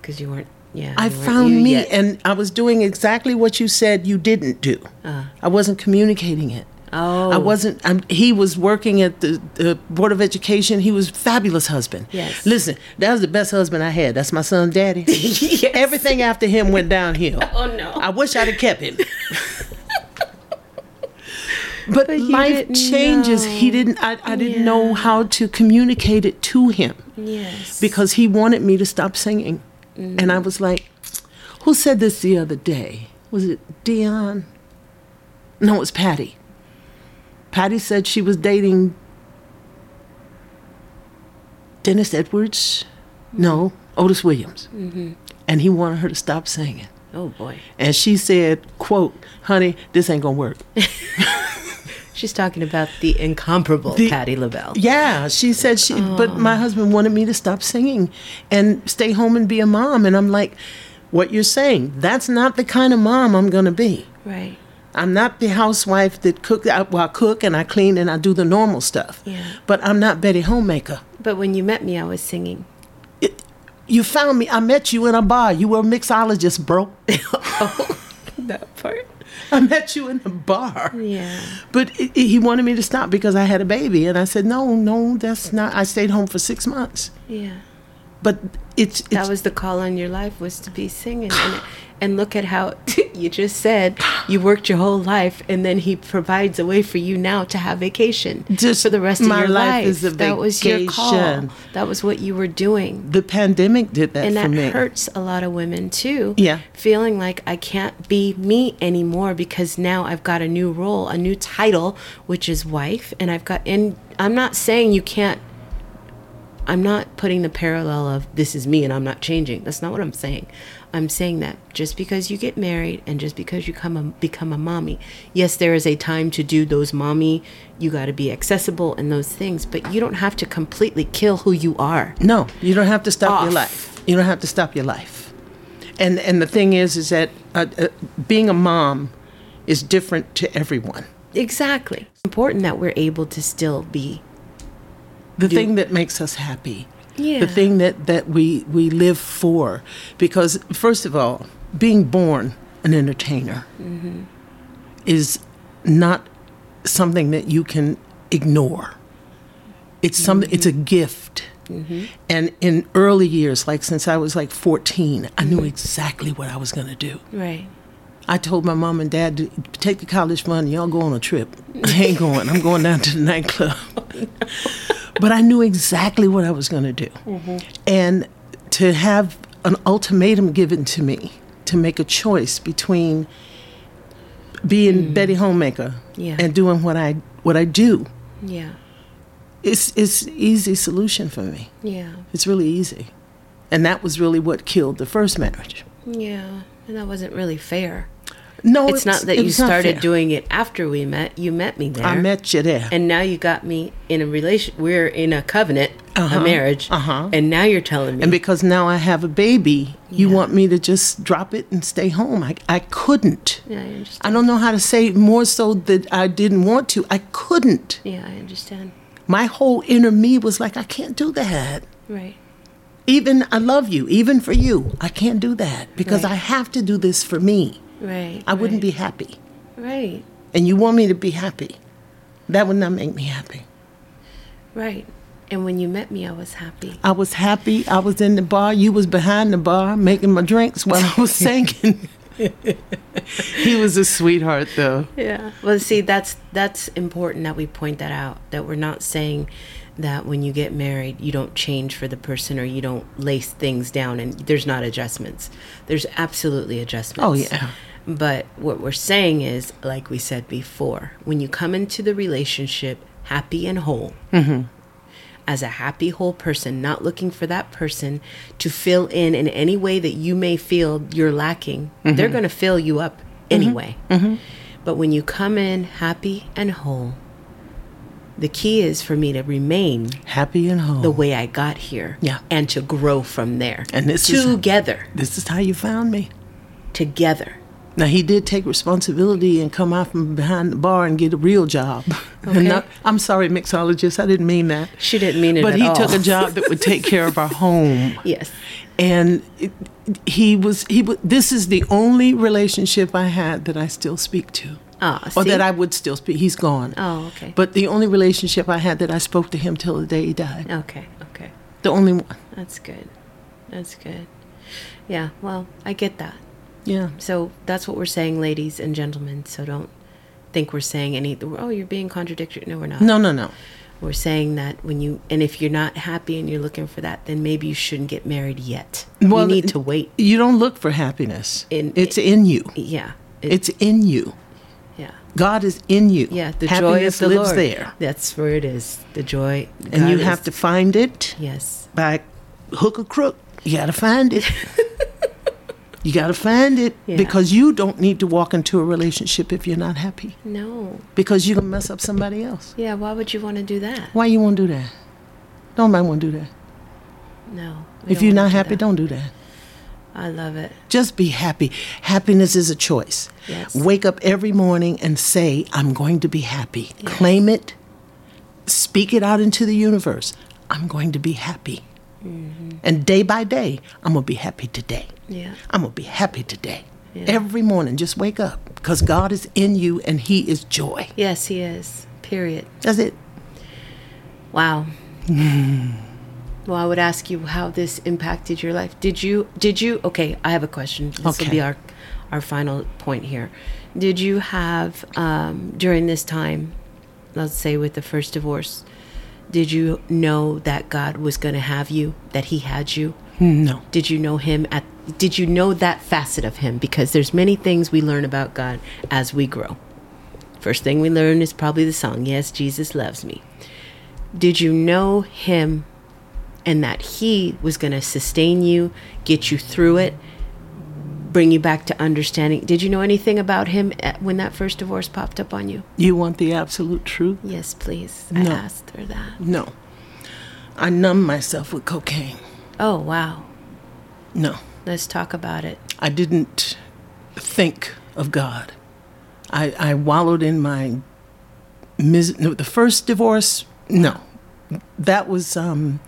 Because you weren't, yeah. I found me, yet. and I was doing exactly what you said you didn't do. I wasn't communicating it. Oh. I wasn't. I'm, he was working at the, the Board of Education. He was a fabulous husband. Yes. Listen, that was the best husband I had. That's my son, Daddy. (laughs) Yes. Everything after him went downhill. (laughs) Oh, no. I wish I'd have kept him. (laughs) but, But life changes. He didn't. I, I didn't know how to communicate it to him Yes. because he wanted me to stop singing. And I was like, who said this the other day? Was it Dion? No, it was Patti. Patti said she was dating Dennis Edwards. No, Otis Williams. Mm-hmm. And he wanted her to stop singing. oh, boy. And she said, quote, honey, this ain't gonna work. (laughs) She's talking about the incomparable The- Patti LaBelle. Yeah, she said she, but oh. my husband wanted me to stop singing and stay home and be a mom. And I'm like, what you're saying, that's not the kind of mom I'm going to be. Right. I'm not the housewife that cook, I, well, I cook and I clean and I do the normal stuff. Yeah. But I'm not Betty Homemaker. But when you met me, I was singing. It, you found me, I met you in a bar. You were a mixologist, bro. (laughs) Oh, that part. (laughs) I met you in a bar. Yeah. But it, it- he wanted me to stop because I had a baby. And I said, no, no, that's not. I stayed home for six months. Yeah. But it's, it's That was the call on your life was to be singing. And, and look at how (laughs) you just said you worked your whole life and then he provides a way for you now to have vacation Just for the rest of your life life. that was your call. That was what you were doing. the pandemic did that and that me. hurts a lot of women too. Yeah. Feeling like I can't be me anymore because now I've got a new role, a new title, which is wife, and I've got and I'm not saying you can't I'm not putting the parallel of this is me and I'm not changing. That's not what I'm saying. I'm saying that just because you get married and just because you come a, become a mommy, yes, there is a time to do those mommy. You got to be accessible and those things, but you don't have to completely kill who you are. No, you don't have to stop your life. You don't have to stop your life. And and the thing is, is that uh, uh, being a mom is different to everyone. Exactly. It's Important that we're able to still be. The thing that makes us happy. Yeah. The thing that that we we live for, because first of all, being born an entertainer mm-hmm. is not something that you can ignore. It's something. Mm-hmm. It's a gift. Mm-hmm. And in early years, like since I was like 14, I knew exactly what I was going to do. Right. I told my mom and dad to take the college fund, y'all go on a trip. (laughs) I ain't going. I'm going down to the nightclub. (laughs) but I knew exactly what I was going to do. Mm-hmm. And to have an ultimatum given to me to make a choice between being mm. Betty Homemaker Yeah. and doing what I what I do, Yeah. it's it's easy solution for me. Yeah. It's really easy. And that was really what killed the first marriage. Yeah. And that wasn't really fair. No, it's not that it you started doing it after we met. You met me there. I met you there. and now you got me in a relation. We're in a covenant, Uh-huh. a marriage. Uh-huh. And now you're telling me. And because now I have a baby, you Yeah. want me to just drop it and stay home. I, I couldn't. yeah, I understand. I don't know how to say more so that I didn't want to. I couldn't. yeah, I understand. My whole inner me was like, I can't do that. Right. Even I love you, even for you, I can't do that because Right. I have to do this for me. Right. I wouldn't right, be happy. Right. And you want me to be happy. That would not make me happy. Right. And when you met me, I was happy. I was happy. I was in the bar. You was behind the bar making my drinks while I was (laughs) singing. he was a sweetheart, though. Yeah. Well, see, that's that's important that we point that out. That we're not saying that when you get married, you don't change for the person or you don't lace things down and there's not adjustments. There's absolutely adjustments. Oh, yeah. But what we're saying is, like we said before, when you come into the relationship happy and whole, mm-hmm. as a happy whole person, not looking for that person to fill in in any way that you may feel you're lacking, they're mm-hmm. going to fill you up anyway. Mm-hmm. But when you come in happy and whole, the key is for me to remain Happy and whole. the way I got here Yeah. and to grow from there. And this is- together, this is how you found me. together. Now he did take responsibility and come out from behind the bar and get a real job. (laughs) Okay. Not, I'm sorry, mixologist, I didn't mean that. She didn't mean it But he all. took a job that would take care of our (laughs) home. Yes. And it, he was he was. This is the only relationship I had that I still speak to, Ah, or that I would still speak. He's gone. Oh, okay. But the only relationship I had that I spoke to him till the day he died. Okay, okay. The only one. That's good. That's good. Yeah, well, I get that. Yeah. So that's what we're saying, ladies and gentlemen. So don't think we're saying any, oh, you're being contradictory. No, we're not. No, no, no. We're saying that when you, and if you're not happy and you're looking for that, then maybe you shouldn't get married yet. Well, you need to wait. You don't look for happiness. In- it's in you. Yeah. It- It's in you. yeah. God is in you. Yeah. The happiness joy of the lives Lord. there, That's where it is. The joy. and you God have to find it Yes. by hook or crook. You got to find it. (laughs) you got to find it Yeah. because you don't need to walk into a relationship if you're not happy No. because you're gonna mess up somebody else. Yeah. Why would you want to do that? Why you want to do that? Nobody want to do that. No. If you're not happy, that. don't do that. I love it. Just be happy. Happiness is a choice. Yes. Wake up every morning and say, I'm going to be happy. Yes. Claim it. Speak it out into the universe. I'm going to be happy. Mm-hmm. And day by day, I'm going to be happy today. Yeah. I'm going to be happy today. Yeah. Every morning, just wake up because God is in you and He is joy. Yes, he is. Period. That's it. Wow. (laughs) well, I would ask you how this impacted your life. Did you? Did you? Okay, I have a question. This will be our our final point here. Did you have um, during this time, let's say with the first divorce, did you know that God was going to have you? That He had you? No. Did you know Him at? Did you know that facet of Him? Because there's many things we learn about God as we grow. First thing we learn is probably the song, Yes, Jesus Loves Me. Did you know him and that he was going to sustain you, get you through it, bring you back to understanding? Did you know anything about him at, when that first divorce popped up on you? You want the absolute truth? Yes, please. I asked her that. No. I numb myself with cocaine. Oh, wow. No. Let's talk about it. I didn't think of God. I, I wallowed in my mis- no, the first divorce. No, that was um,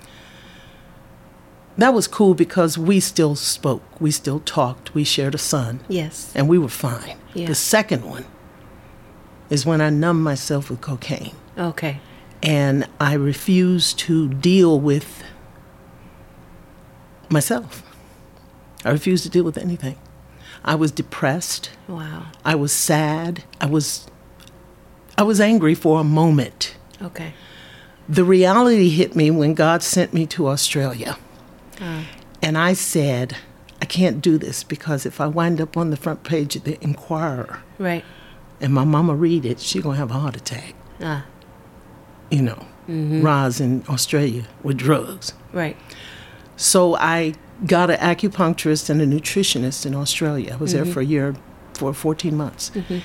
that was cool because we still spoke, we still talked, we shared a son, Yes. and we were fine. Yeah. The second one is when I numbed myself with cocaine, Okay. and I refused to deal with myself. I refused to deal with anything. I was depressed. Wow. I was sad. I was I was angry for a moment. Okay. The reality hit me when God sent me to Australia. Ah. And I said, I can't do this because if I wind up on the front page of the Inquirer Right. and my mama read it, she going to have a heart attack. Ah. You know, Roz in Australia with drugs. Right. So I got an acupuncturist and a nutritionist in Australia. I was there mm-hmm. for a year, for 14 months. Mm-hmm.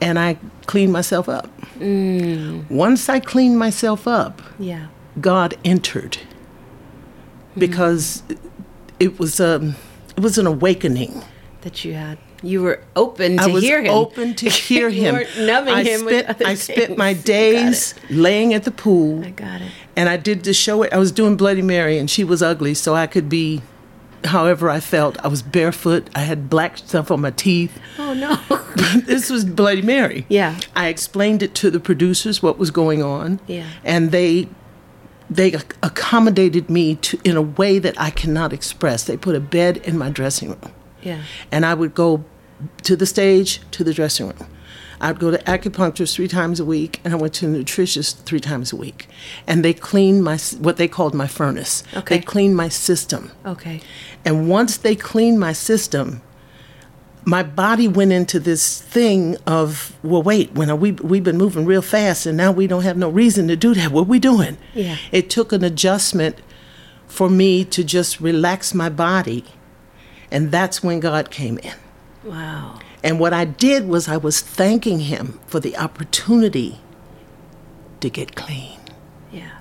And I cleaned myself up. Mm. Once I cleaned myself up, Yeah. God entered mm. because it was a, it was an awakening. That you had. You were open to I was hear him. open to hear (laughs) You him. weren't numbing I him spent, I spent my things. (laughs) You got days laying at the pool. I got it. And I did the show. I was doing Bloody Mary, and she was ugly, so I could be however I felt. I was barefoot. I had black stuff on my teeth. Oh no. (laughs) this was Bloody Mary. Yeah. I explained it to the producers what was going on. Yeah. And they they accommodated me to in a way that I cannot express. They put a bed in my dressing room yeah. and I would go to the stage, to the dressing room. I'd go to acupuncturist three times a week, and I went to the nutritionist three times a week. And they cleaned my what they called my furnace. Okay. They cleaned my system. Okay. And once they cleaned my system, my body went into this thing of, well, wait, when are we we've been moving real fast, and now we don't have no reason to do that. What we doing? Yeah. It took an adjustment for me to just relax my body, and that's when God came in. Wow. And what I did was I was thanking him for the opportunity to get clean. Yeah.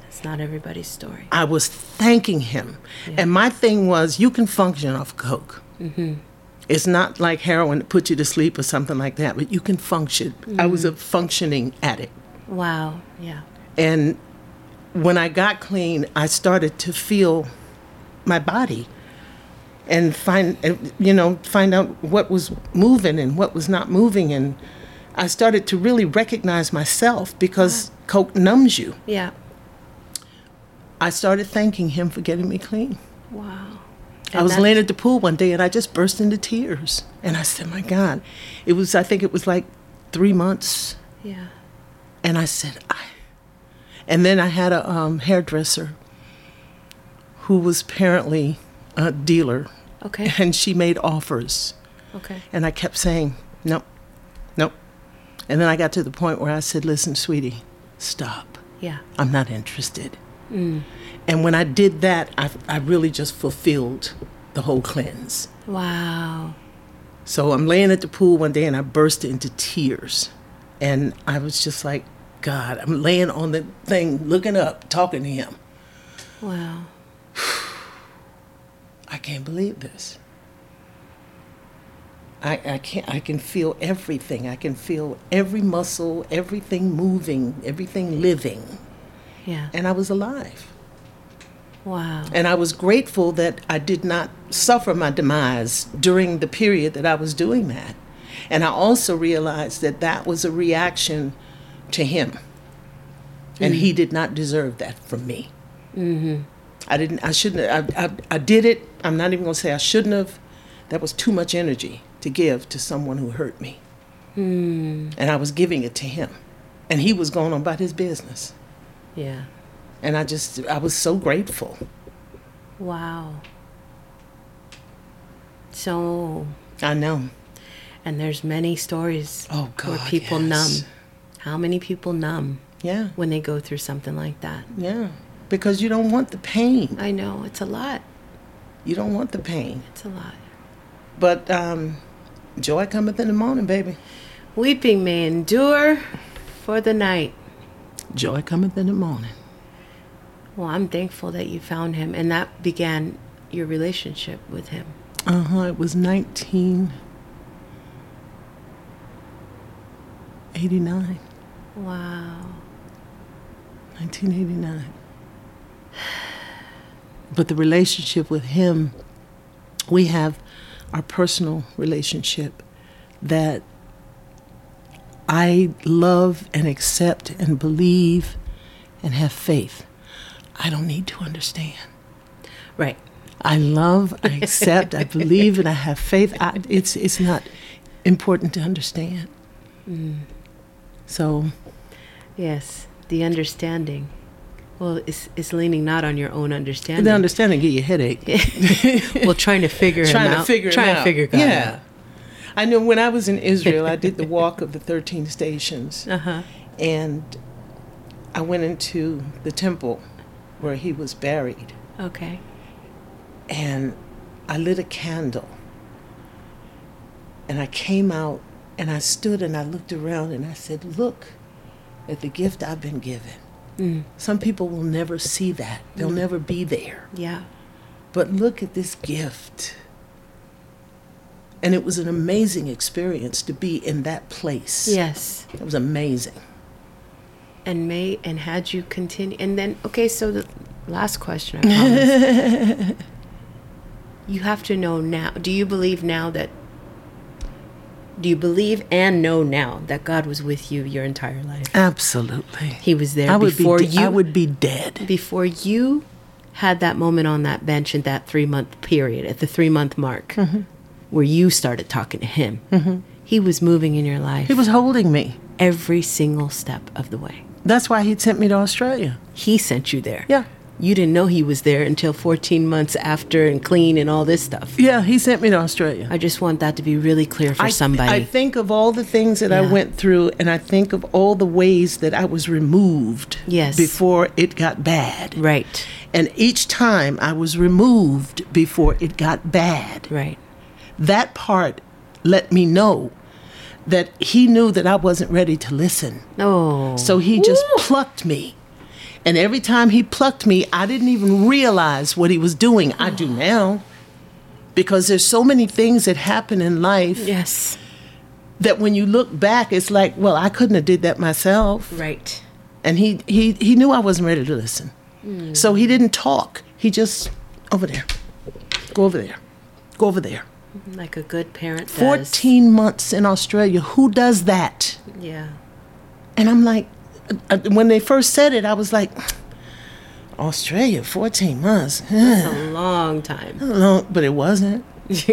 That's not everybody's story. I was thanking him. And my thing was, you can function off coke. Mm-hmm. It's not like heroin to put you to sleep or something like that, but you can function. I was a mm-hmm. functioning addict. Wow. Yeah. And when I got clean, I started to feel my body and find, you know, find out what was moving and what was not moving. And I started to really recognize myself because coke numbs you. Yeah. I started thanking him for getting me clean. Wow. I was laying at the pool one day and I just burst into tears. And I said, My God. It was, I think it was like three months. Yeah. And I said, I. And then I had a um, hairdresser who was apparently a dealer. Okay. (laughs) And she made offers. Okay. And I kept saying, Nope, nope. And then I got to the point where I said, Listen, sweetie, stop. Yeah. I'm not interested. Mm. And when I did that, I, I really just fulfilled the whole cleanse. Wow. So I'm laying at the pool one day and I burst into tears. And I was just like, God, I'm laying on the thing, looking up, talking to him. Wow. I can't believe this. I, I can't I can feel everything. I can feel every muscle, everything moving, everything living. Yeah. And I was alive. Wow. And I was grateful that I did not suffer my demise during the period that I was doing that. And I also realized that that was a reaction to him. And he did not deserve that from me. Mm-hmm. I didn't, I shouldn't, I, I, I did it. I'm not even going to say I shouldn't have. That was too much energy to give to someone who hurt me. Hmm. And I was giving it to him. And he was going on about his business. Yeah. And I just, I was so grateful. Wow. So, I know. and there's many stories Oh, God, where people yes. numb. How many people numb Yeah. when they go through something like that? Yeah. Because you don't want the pain. I know it's a lot. You don't want the pain. It's a lot. But um, joy cometh in the morning, baby. Weeping may endure for the night. Joy cometh in the morning. Well, I'm thankful that you found him, and that began your relationship with him. Uh huh. It was 1989. Wow. 1989. But the relationship with him, we have our personal relationship that I love and accept and believe and have faith. I don't need to understand. Right. I love, I accept, I believe, and I have faith. I, it's it's not important to understand. Mm. So Yes. The understanding. Well, it's, it's leaning not on your own understanding. the understanding get you a headache. (laughs) well, trying to figure him trying out. to figure trying it to out. figure God yeah. I know when I was in Israel, I did the (laughs) walk of the 13 stations. Uh huh. and I went into the temple where he was buried, Okay. and I lit a candle, and I came out, and I stood and I looked around, and I said, "Look at the gift I've been given." Mm. Some people will never see that; they'll never be there. Yeah. But look at this gift. And it was an amazing experience to be in that place. Yes. It was amazing. And may and had you continue and then okay, so the last question I promise. (laughs) you have to know now. Do you believe now that do you believe and know now that God was with you your entire life? Absolutely. He was there I before be de- you I would be dead. before you had that moment on that bench in that three month period at the three month mark Mm-hmm. where you started talking to him. He was moving in your life He was holding me. every single step of the way. That's why he sent me to Australia. He sent you there. Yeah. You didn't know he was there until 14 months after and clean and all this stuff. Yeah, he sent me to Australia. I just want that to be really clear for I, somebody. I think of all the things that I went through, and I think of all the ways that I was removed Yes. before it got bad. right, And each time I was removed before it got bad. right. that part let me know that he knew that I wasn't ready to listen. Oh. So he just plucked me. And every time he plucked me, I didn't even realize what he was doing. I do now. Because there's so many things that happen in life yes. that when you look back, it's like, well, I couldn't have did that myself. Right. And he he he knew I wasn't ready to listen. Hmm. So he didn't talk. He just over there. Go over there. Go over there. Like a good parent does. 14 months in Australia. Who does that? Yeah. And I'm like, when they first said it, I was like, Australia, 14 months. It's a long time. Long, but it wasn't. (laughs)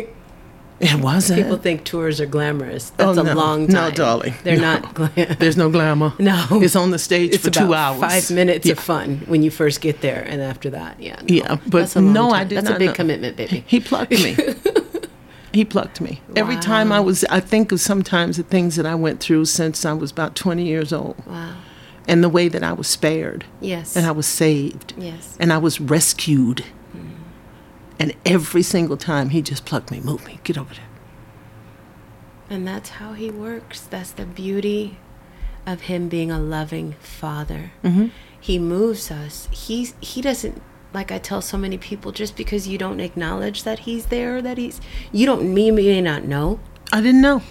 It wasn't. People think tours are glamorous. That's Oh, a no. long No, time. darling. They're No. not glam- (laughs) There's no glamour. No. It's on the stage It's for two hours. five minutes Yeah. of fun when you first get there, and after that, yeah. no. Yeah, but That's a long no, I time. did That's not a big know. commitment, baby. He plucked me. (laughs) he plucked me. Every time I was, I think of sometimes the things that I went through since I was about 20 years old Wow. And the way that I was spared Yes. and I was saved yes. and I was rescued. And every single time he just plucked me, move me, get over there. And that's how he works. That's the beauty of him being a loving father. Mm-hmm. He moves us. He's he doesn't like I tell so many people just because you don't acknowledge that he's there, that he's you don't me may not know. I didn't know.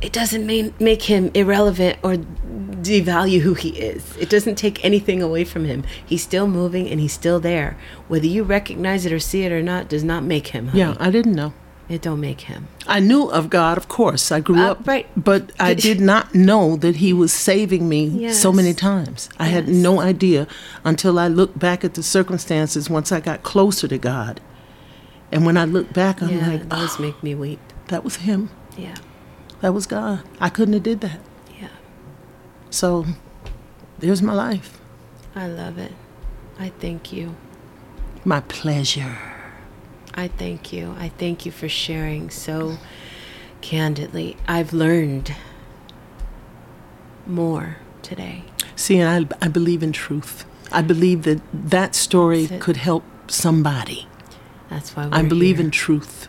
It doesn't mean make him irrelevant or devalue who he is. It doesn't take anything away from him. He's still moving and he's still there. Whether you recognize it or see it or not does not make him. honey. Yeah, I didn't know. It don't make him. I knew of God, of course. I grew Uh, up, right. but I did not know that He was saving me so many times. I had no idea until I looked back at the circumstances once I got closer to God. And when I look back, I'm yeah, like, those oh, make me weep. that was Him. Yeah, That was God. I couldn't have did that. yeah. So, there's my life. I love it. I thank you. My pleasure. I thank you. I thank you for sharing so candidly. I've learned more today. See, and I, I believe in truth. I believe that that story could help somebody. That's why I believe here. in truth.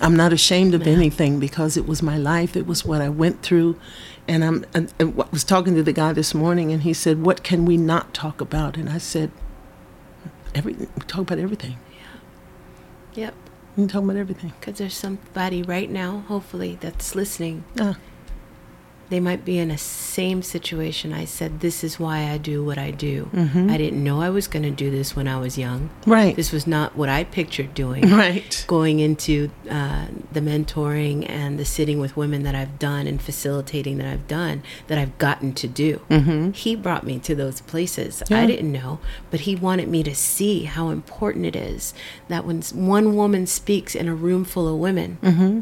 I'm not ashamed of anything because it was my life. It was what I went through, and I'm. And, and I was talking to the guy this morning, and he said, "What can we not talk about?" And I said, "Every we talk about everything. Yeah. Yep. We can talk about everything." Because there's somebody right now, hopefully, that's listening. Ah, They might be in a same situation. I said, This is why I do what I do. Mm-hmm. I didn't know I was going to do this when I was young. right, This was not what I pictured doing. (laughs) right, Going into uh, the mentoring and the sitting with women that I've done and facilitating that I've done, that I've gotten to do. mm-hmm. He brought me to those places. Yeah. I didn't know, but he wanted me to see how important it is that when one woman speaks in a room full of women, Mm-hmm.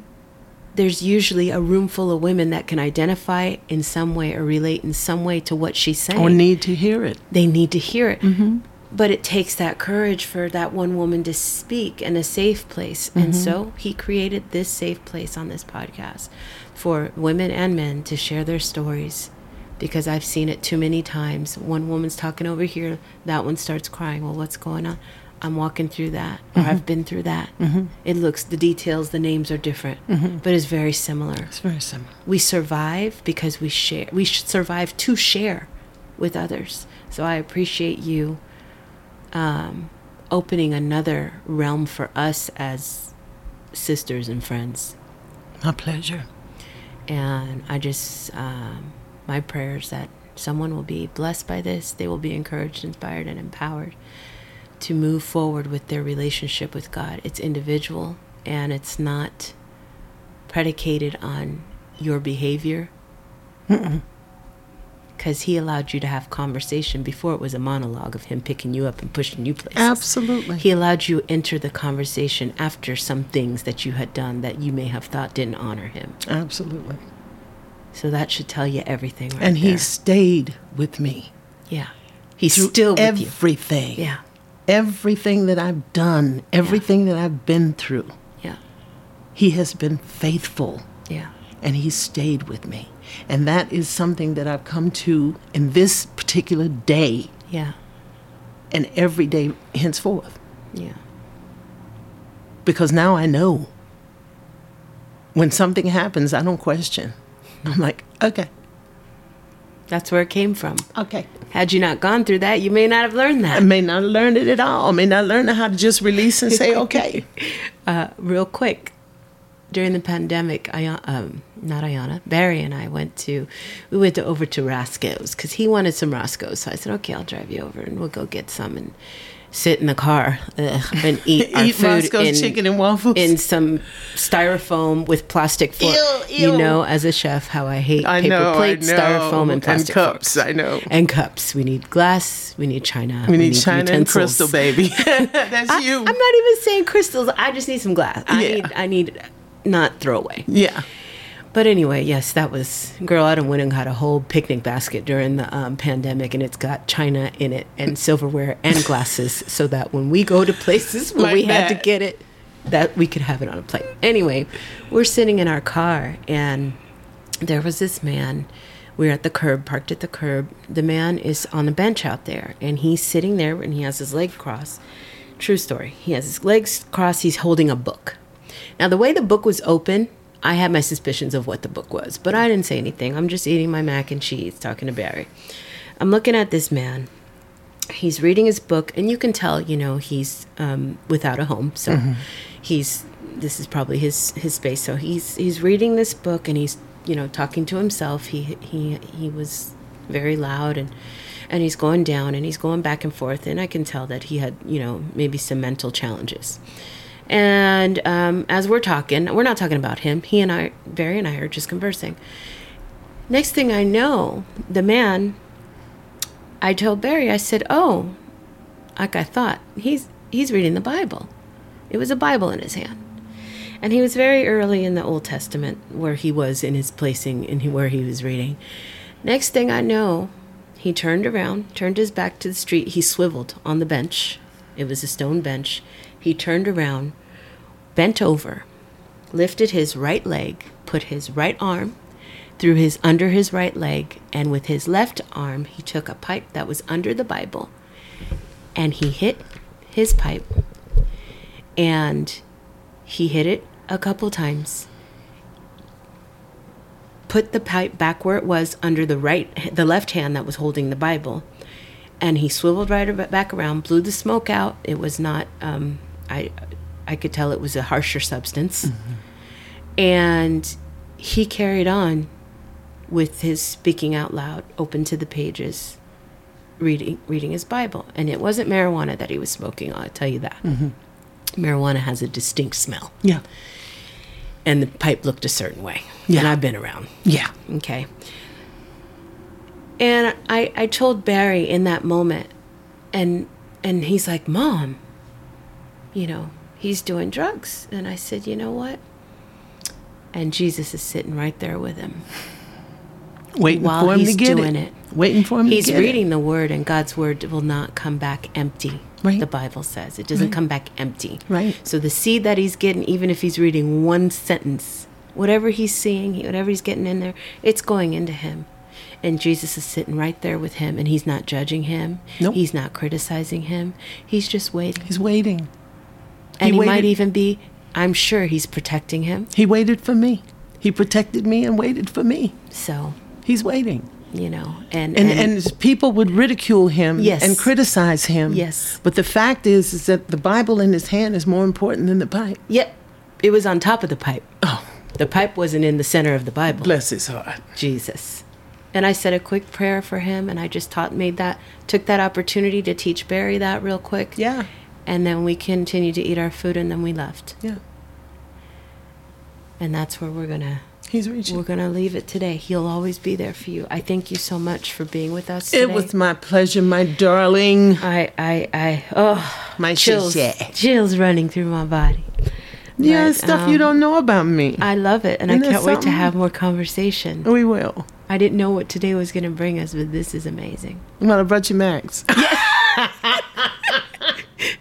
There's usually a room full of women that can identify in some way or relate in some way to what she's saying. or need to hear it. they need to hear it. Mm-hmm. But it takes that courage for that one woman to speak in a safe place. And Mm-hmm. so he created this safe place on this podcast for women and men to share their stories. Because I've seen it too many times. One woman's talking over here, that one starts crying. Well, what's going on? I'm walking through that, or Mm-hmm. I've been through that. It looks, the details, the names are different, Mm-hmm. but it's very similar It's very similar. we survive because we share we should survive to share with others so i appreciate you um, opening another realm for us as sisters and friends My pleasure. and i just um, my prayers that someone will be blessed by this they will be encouraged inspired and empowered to move forward with their relationship with god it's individual and it's not predicated on your behavior because he allowed you to have conversation before it was a monologue of him picking you up and pushing you places Absolutely. he allowed you enter the conversation after some things that you had done that you may have thought didn't honor him Absolutely. so that should tell you everything right And he there. stayed with me yeah he's through still with you everything. yeah Everything that I've done, everything that I've been through. yeah He has been faithful yeah and he stayed with me. And that is something that I've come to in this particular day yeah and every day henceforth. yeah Because now I know when something happens, I don't question. I'm like, okay, that's where it came from okay. had you not gone through that you may not have learned that. I may not have learned it at all. I may not learn how to just release and say, okay. (laughs) uh, real quick during the pandemic I, um, not ayana barry and i went to we went to over to roscoe's because he wanted some roscoe's so i said okay i'll drive you over and we'll go get some and sit in the car ugh, and eat (laughs) our Eat food in, chicken and waffles. in some styrofoam with plastic fork. Ew, You know, as a chef, how I hate I paper know, plates, styrofoam, and plastic cups. forks. I know. And cups. We need glass. We need china. We need china and utensils. crystal, baby. (laughs) (laughs) That's I, you. I'm not even saying crystals. I just need some glass. I Yeah. need. I need not throwaway. yeah. But anyway, yes, that was girl. Went and got a whole picnic basket during the um, pandemic, and it's got china in it and silverware and glasses, so that when we go to places (laughs) where Like we had to get it, that we could have it on a plate. Anyway, we're sitting in our car, and there was this man. We're at the curb, parked at the curb. The man is on a bench out there, and he's sitting there, and he has his leg crossed. True story. He has his legs crossed. He's holding a book. Now, the way the book was open, I had my suspicions of what the book was, but I didn't say anything. I'm just eating my mac and cheese, talking to Barry. I'm looking at this man. He's reading his book, and you can tell, you know, he's um, without a home. So he's this is probably his his space. So he's he's reading this book, and he's you know talking to himself. He he he was very loud, and and he's going down and he's going back and forth, and I can tell that he had you know maybe some mental challenges. And um, as we're talking, we're not talking about him. He and I, Barry and I, are just conversing. Next thing I know, the man. I told Barry, I said, "Oh, like I thought, he's he's reading the Bible. It was a Bible in his hand." And he was very early in the Old Testament where he was in his placing and where he was reading. Next thing I know, he turned around, turned his back to the street. He swiveled on the bench. It was a stone bench. He turned around, bent over, lifted his right leg, put his right arm through his under his right leg, and with his left arm he took a pipe that was under the Bible and he hit his pipe and he hit it a couple times. Put the pipe back where it was under the right, the left hand that was holding the Bible, and he swiveled right back around, blew the smoke out. It was not, um, I, I could tell it was a harsher substance, mm-hmm. and he carried on with his speaking out loud, open to the pages, reading reading his Bible, and it wasn't marijuana that he was smoking. I'll tell you that. Mm-hmm marijuana has a distinct smell. Yeah. And the pipe looked a certain way. Yeah. And I've been around. Yeah. Okay. And I, I told Barry in that moment, and and he's like, Mom, you know, he's doing drugs. And I said, You know what? And Jesus is sitting right there with him. Waiting while for him he's to get doing it. it. Waiting for him he's reading it. the word, and God's word will not come back empty. Right. The Bible says it doesn't Right. come back empty. Right. So the seed that he's getting, even if he's reading one sentence, whatever he's seeing, whatever he's getting in there, it's going into him. And Jesus is sitting right there with him, and he's not judging him. Nope. He's not criticizing him. He's just waiting. He's waiting. And he, waited- might even be, I'm sure he's protecting him. He waited for me. He protected me and waited for me. So, He's waiting. you know, and, And, and, people would ridicule him Yes. and criticize him. Yes. But the fact is, is that the Bible in his hand is more important than the pipe. yep it was on top of the pipe. Oh, The pipe wasn't in the center of the Bible. bless his heart. Jesus. And I said a quick prayer for him, and I just taught, made that, took that opportunity to teach Barry that real quick. Yeah. And then we continued to eat our food, and then we left. Yeah. And that's where we're gonna He's reaching. we're gonna leave it today. He'll always be there for you. I thank you so much for being with us. Today. It was my pleasure, my darling. I I I oh My chills shit. chills running through my body. Yeah, But, stuff you um, don't know about me. I love it, and I can't wait to have more conversation. we will. I didn't know what today was gonna bring us, but this is amazing. Well, I brought you Max. (laughs) (laughs)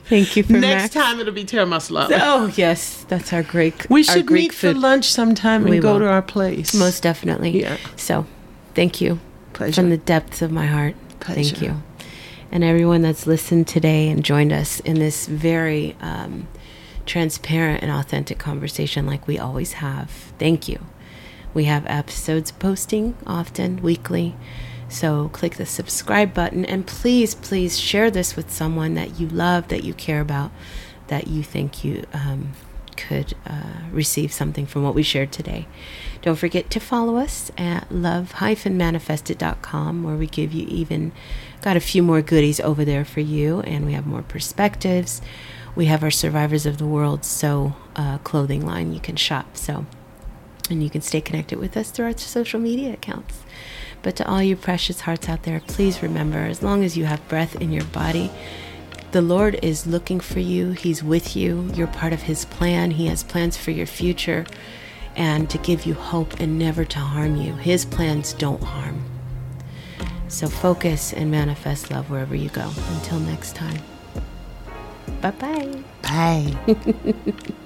Thank you for Next Max. time it'll be tiramisu. Oh yes, that's our Greek. We our should Greek meet food. for lunch sometime and We go will. to our place. Most definitely. Yeah. So, thank you Pleasure. from the depths of my heart. Pleasure. Thank you, and everyone that's listened today and joined us in this very um, transparent and authentic conversation, like we always have. Thank you. We have episodes posting often, weekly. So click the subscribe button and please, please share this with someone that you love, that you care about, that you think you um, could uh, receive something from what we shared today. Don't forget to follow us at love-manifested.com where we give you even got a few more goodies over there for you and we have more perspectives. We have our Survivors of the World so uh, clothing line you can shop. So and you can stay connected with us through our social media accounts. But to all you precious hearts out there, please remember as long as you have breath in your body, the Lord is looking for you. He's with you. You're part of His plan. He has plans for your future and to give you hope and never to harm you. His plans don't harm. So focus and manifest love wherever you go. Until next time. Bye bye. (laughs) Bye.